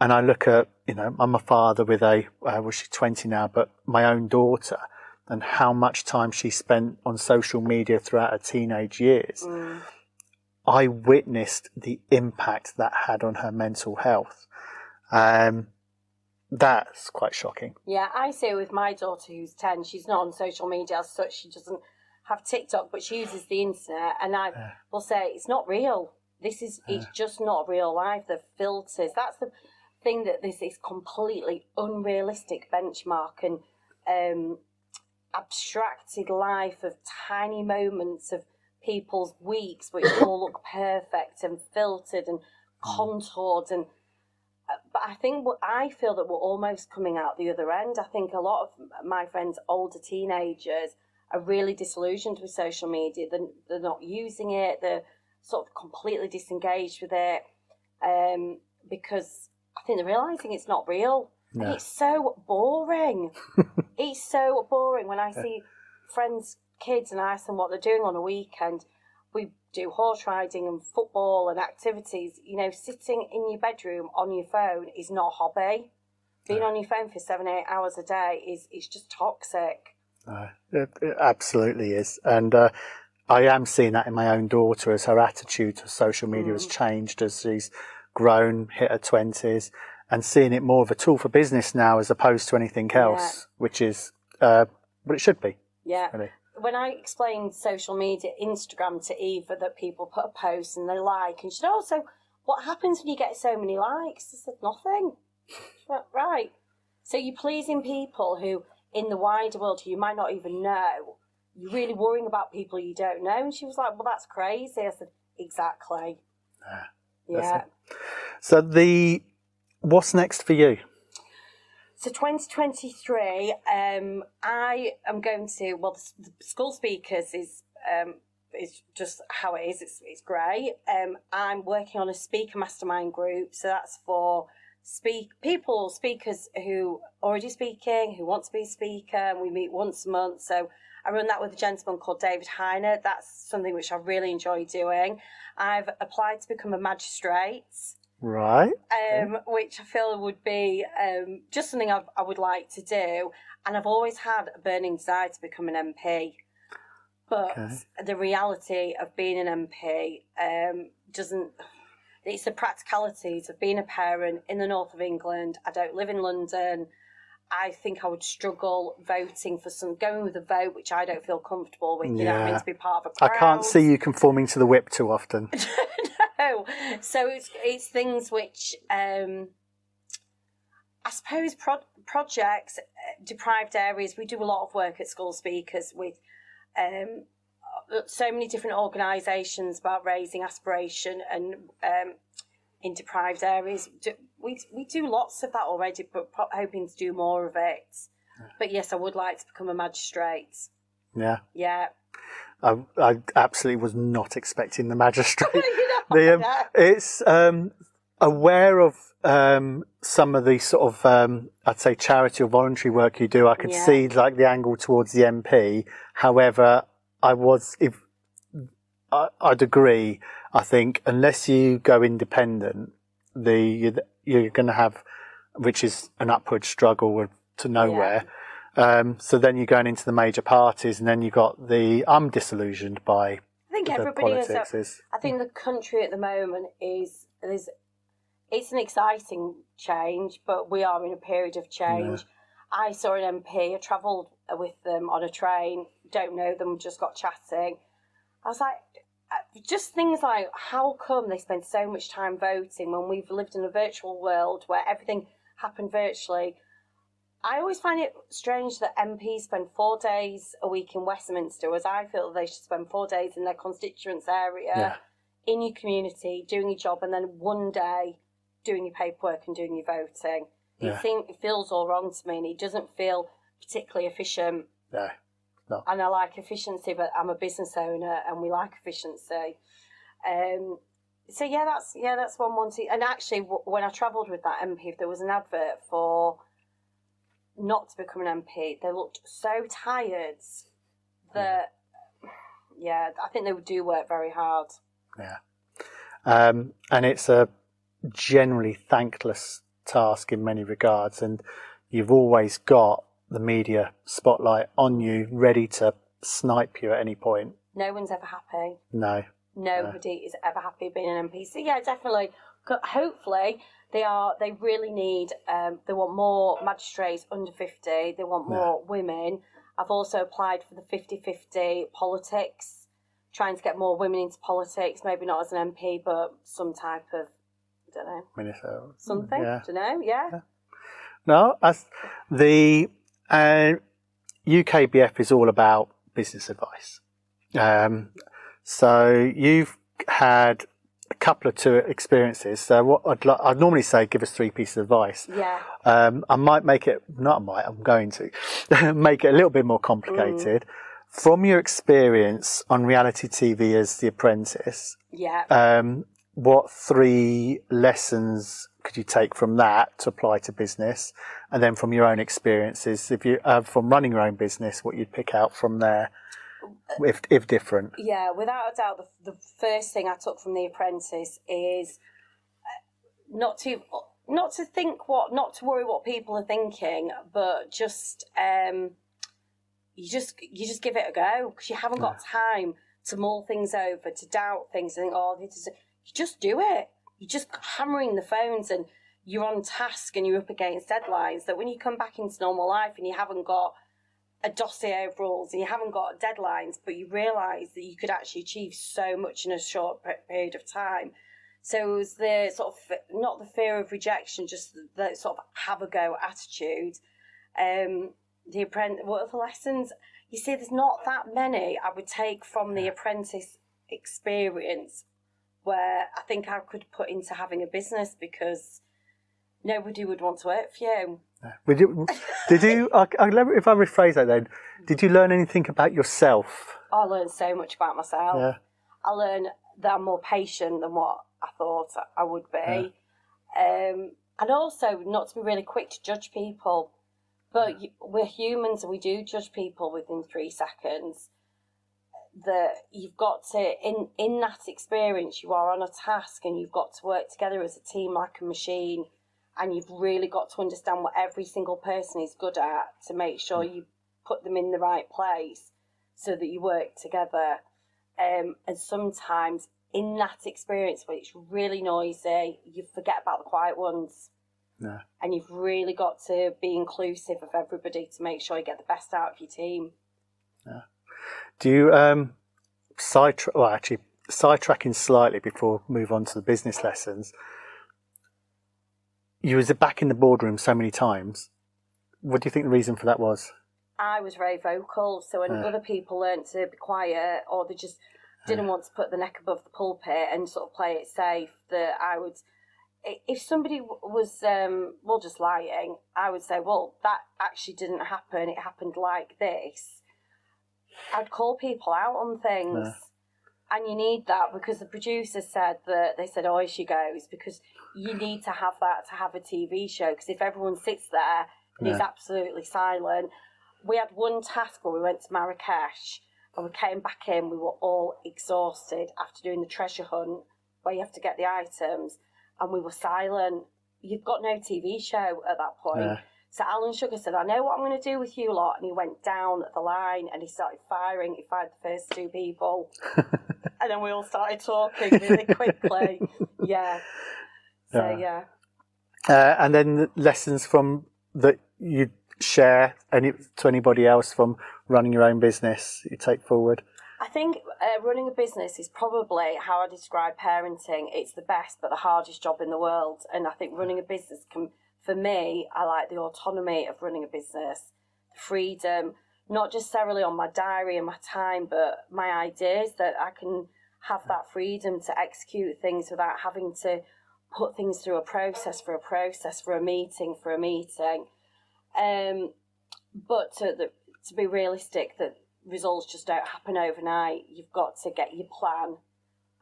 and I look at you know I'm a father with a uh, well she's 20 now, but my own daughter, and how much time she spent on social media throughout her teenage years. Mm. I witnessed the impact that had on her mental health. Um, that's quite shocking. Yeah, I see it with my daughter who's 10. She's not on social media as such. She doesn't have TikTok, but she uses the internet. And I Yeah. will say, it's not real. This is, it's just not real life. The filters, that's the thing that this is completely unrealistic benchmark and um, abstracted life of tiny moments of people's weeks, which all look perfect and filtered and contoured and but I think what I feel that we're almost coming out the other end. I think a lot of my friends, older teenagers, are really disillusioned with social media. They're, they're not using it. They're sort of completely disengaged with it um, because I think they're realizing it's not real. Yeah. it's so boring. it's so boring when I see friends, kids, and I ask them what they're doing on a weekend. We do horse riding and football and activities. You know, sitting in your bedroom on your phone is not a hobby. Being on your phone for seven, eight hours a day is is just toxic. Uh, it, it absolutely is. And uh, I am seeing that in my own daughter as her attitude to social media has changed as she's grown, hit her 20s, and seeing it more of a tool for business now as opposed to anything else, which is uh, what it should be, Yeah. really. When I explained social media, Instagram to Eva, that people put a post and they like, and she said, "Oh, so what happens when you get so many likes?" I said, "Nothing." Went, right. So you're pleasing people who, in the wider world, who you might not even know. You're really worrying about people you don't know. And she was like, "Well, that's crazy." I said, "Exactly." Ah, that's yeah. So the what's next for you? So 2023, um, I am going to well, the, the school speakers is um, is just how it is. It's it's great. Um, I'm working on a speaker mastermind group, so that's for speak people speakers who already speaking, who want to be a speaker, and we meet once a month. So I run that with a gentleman called David Heiner. That's something which I really enjoy doing. I've applied to become a magistrate Right. um, which I feel would be um, just something I, I would like to do. And I've always had a burning desire to become an MP. But Okay. the reality of being an MP um, doesn't. It's the practicalities of being a parent in the north of England. I don't live in London. I think I would struggle voting for some going with a vote which I don't feel comfortable with. You know, having Yeah. to be part of a I crowd. can't see you conforming to the whip too often. no. So it's it's things which um, I suppose pro- projects uh, deprived areas. We do a lot of work at school speakers with um, so many different organisations about raising aspiration and um, in deprived areas. We we do lots of that already, but hoping to do more of it. But yes, I would like to become a magistrate. Yeah. Yeah. I, I absolutely was not expecting the magistrate. The, um, it's um, aware of um, some of the sort of um, I'd say charity or voluntary work you do. I could Yeah. see like the angle towards the MP. However, I was if I, I'd agree. I think unless you go independent, the you're, you're going to have, which is an upward struggle to nowhere. Um, so then you're going into the major parties, and then you've got the I'm disillusioned by I think the everybody is. politics. Is I think the country at the moment is there's it's an exciting change, but we are in a period of change. I saw an MP. I travelled with them on a train. Don't know them. Just got chatting. I was like, uh, just things like how come they spend so much time voting when we've lived in a virtual world where everything happened virtually. I always find it strange that MPs spend four days a week in Westminster, whereas I feel they should spend four days in their constituents area, Yeah. in your community, doing your job, and then one day doing your paperwork and doing your voting. It, Yeah. seem, it feels all wrong to me, and it doesn't feel particularly efficient. No. And I like efficiency, but I'm a business owner, and we like efficiency. Um, so yeah, that's yeah, that's one wanting. And actually, w- when I travelled with that MP, if there was an advert for not to become an MP, they looked so tired that yeah, I think they would do work very hard. Yeah. Um, and it's a generally thankless task in many regards. And you've always got the media spotlight on you, ready to snipe you at any point. No one's ever happy. No. Nobody is ever happy being an MP. So yeah, definitely. Hopefully, they are. They really need. Um, they want more magistrates under fifty. They want more women. I've also applied for the 50-50 politics, trying to get more women into politics. Maybe not as an MP, but some type of. I don't know Minister, something. Yeah. don't know. Yeah. No, as the uh, UKBF is all about business advice. Um, so you've had a couple of two experiences. So what I'd, li- I'd normally say, give us three pieces of advice. Yeah. Um, I might make it, not I might, I'm going to make it a little bit more complicated. From your experience on reality TV as The Apprentice, Yeah. um, what three lessons could you take from that to apply to business? And then from your own experiences, if you, uh, from running your own business, what you'd pick out from there, if, if different. Yeah, without a doubt, the, the first thing I took from The Apprentice is uh, not to not to think what, not to worry what people are thinking, but just um, you just you just give it a go because you haven't got time to mull things over, to doubt things, and think, oh, this is. You just do it. You're just hammering the phones, and you're on task, and you're up against deadlines. That when you come back into normal life, and you haven't got a dossier of rules and you haven't got deadlines, but you realise that you could actually achieve so much in a short period of time. So it was the sort of not the fear of rejection, just the, sort of have a go attitude. Um, the apprentice, what are the lessons? You see, there's not that many I would take from the apprentice experience where I think I could put into having a business because nobody would want to work for you. Did you, did you I, I, if I rephrase that then, did you learn anything about yourself? I learned so much about myself. Yeah. I learned that I'm more patient than what I thought I would be. Um, and also not to be really quick to judge people. But you, we're humans and we do judge people within three seconds. That you've got to, in, in that experience, you are on a task and you've got to work together as a team like a machine. And you've really got to understand what every single person is good at to make sure you put them in the right place so that you work together. Um, and sometimes in that experience where it's really noisy, you forget about the quiet ones. No. And you've really got to be inclusive of everybody to make sure you get the best out of your team. Yeah. Do you um, sidetrack? Well, actually, sidetracking slightly before move on to the business lessons. You was back in the boardroom so many times. What do you think the reason for that was? I was very vocal, so when Yeah. other people learnt to be quiet or they just uh. didn't want to put the neck above the pulpit and sort of play it safe, that I would, if somebody was, um, well, just lying, I would say, well, that actually didn't happen, it happened like this. I'd call people out on things. Yeah. And you need that because the producer said that they said, oh, here she goes, because you need to have that to have a TV show. Because if everyone sits there and is Yeah. absolutely silent, we had one task where we went to Marrakesh and we came back in, we were all exhausted after doing the treasure hunt where you have to get the items, and we were silent. You've got no TV show at that point. Yeah. So Alan Sugar said, I know what I'm going to do with you lot. And he went down the line and he started firing. He fired the first two people. and then we all started talking really quickly. yeah. So, yeah. Uh, and then the lessons from that you share any to anybody else from running your own business you take forward. I think uh, running a business is probably how I describe parenting. It's the best but the hardest job in the world. And I think running a business can, for me, I like the autonomy of running a business, the freedom, not necessarily on my diary and my time, but my ideas that I can have that freedom to execute things without having to put things through a process for a process for a meeting for a meeting. Um, but to, the, to be realistic, that results just don't happen overnight. You've got to get your plan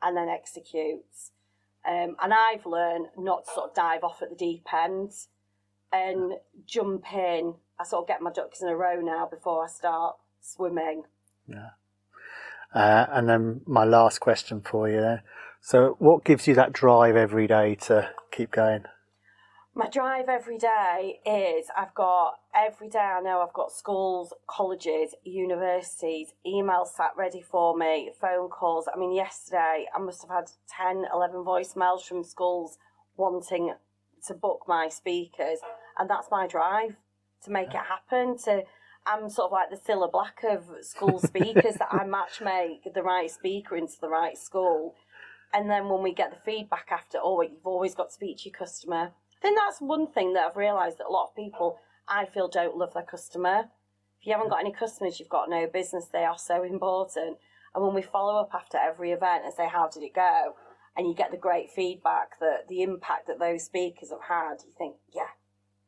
and then execute. Um, and I've learned not to sort of dive off at the deep end and jump in. I sort of get my ducks in a row now before I start swimming. Yeah. Uh, and then my last question for you then. So, what gives you that drive every day to keep going? My drive every day is I've got every day I know I've got schools, colleges, universities, emails sat ready for me, phone calls. I mean, yesterday I must have had 10, 11 voicemails from schools wanting to book my speakers, and that's my drive to make it happen. To I'm sort of like the Cilla Black of school speakers that I match make the right speaker into the right school. And then when we get the feedback after, oh, you've always got to speak to your customer. I think that's one thing that I've realised that a lot of people I feel don't love their customer. If you haven't got any customers, you've got no business. They are so important. And when we follow up after every event and say, how did it go? And you get the great feedback that the impact that those speakers have had, you think, yeah,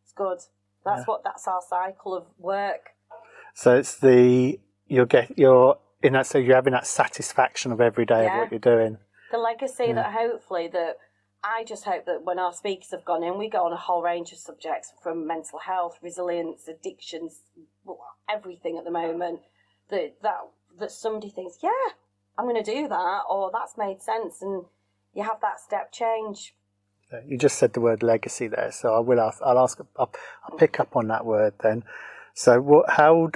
it's good. That's yeah. what that's our cycle of work. So it's the you're get you're in that so you're having that satisfaction of every day yeah. of what you're doing. The legacy yeah. that hopefully that I just hope that when our speakers have gone in, we go on a whole range of subjects from mental health, resilience, addictions, everything at the moment. That that that somebody thinks, yeah, I'm going to do that, or that's made sense, and you have that step change. You just said the word legacy there, so I will ask. I'll ask. I'll, I'll pick up on that word then. So, what? How?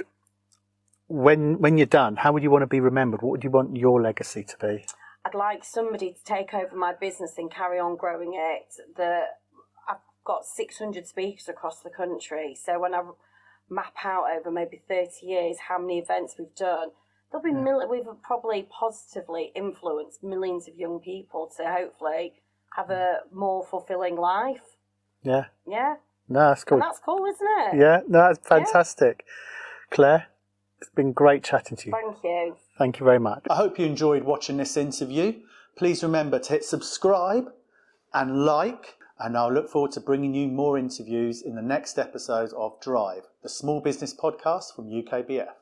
When when you're done, how would you want to be remembered? What would you want your legacy to be? I'd like somebody to take over my business and carry on growing it. That I've got 600 speakers across the country, so when I map out over maybe 30 years how many events we've done, there'll be yeah. mil- we've probably positively influenced millions of young people to hopefully have a more fulfilling life. Yeah. Yeah. No, that's cool. And that's cool, isn't it? Yeah, no, that's fantastic. Yeah. Claire, it's been great chatting to you. Thank you. Thank you very much. I hope you enjoyed watching this interview. Please remember to hit subscribe and like, and I'll look forward to bringing you more interviews in the next episode of Drive, the small business podcast from UKBF.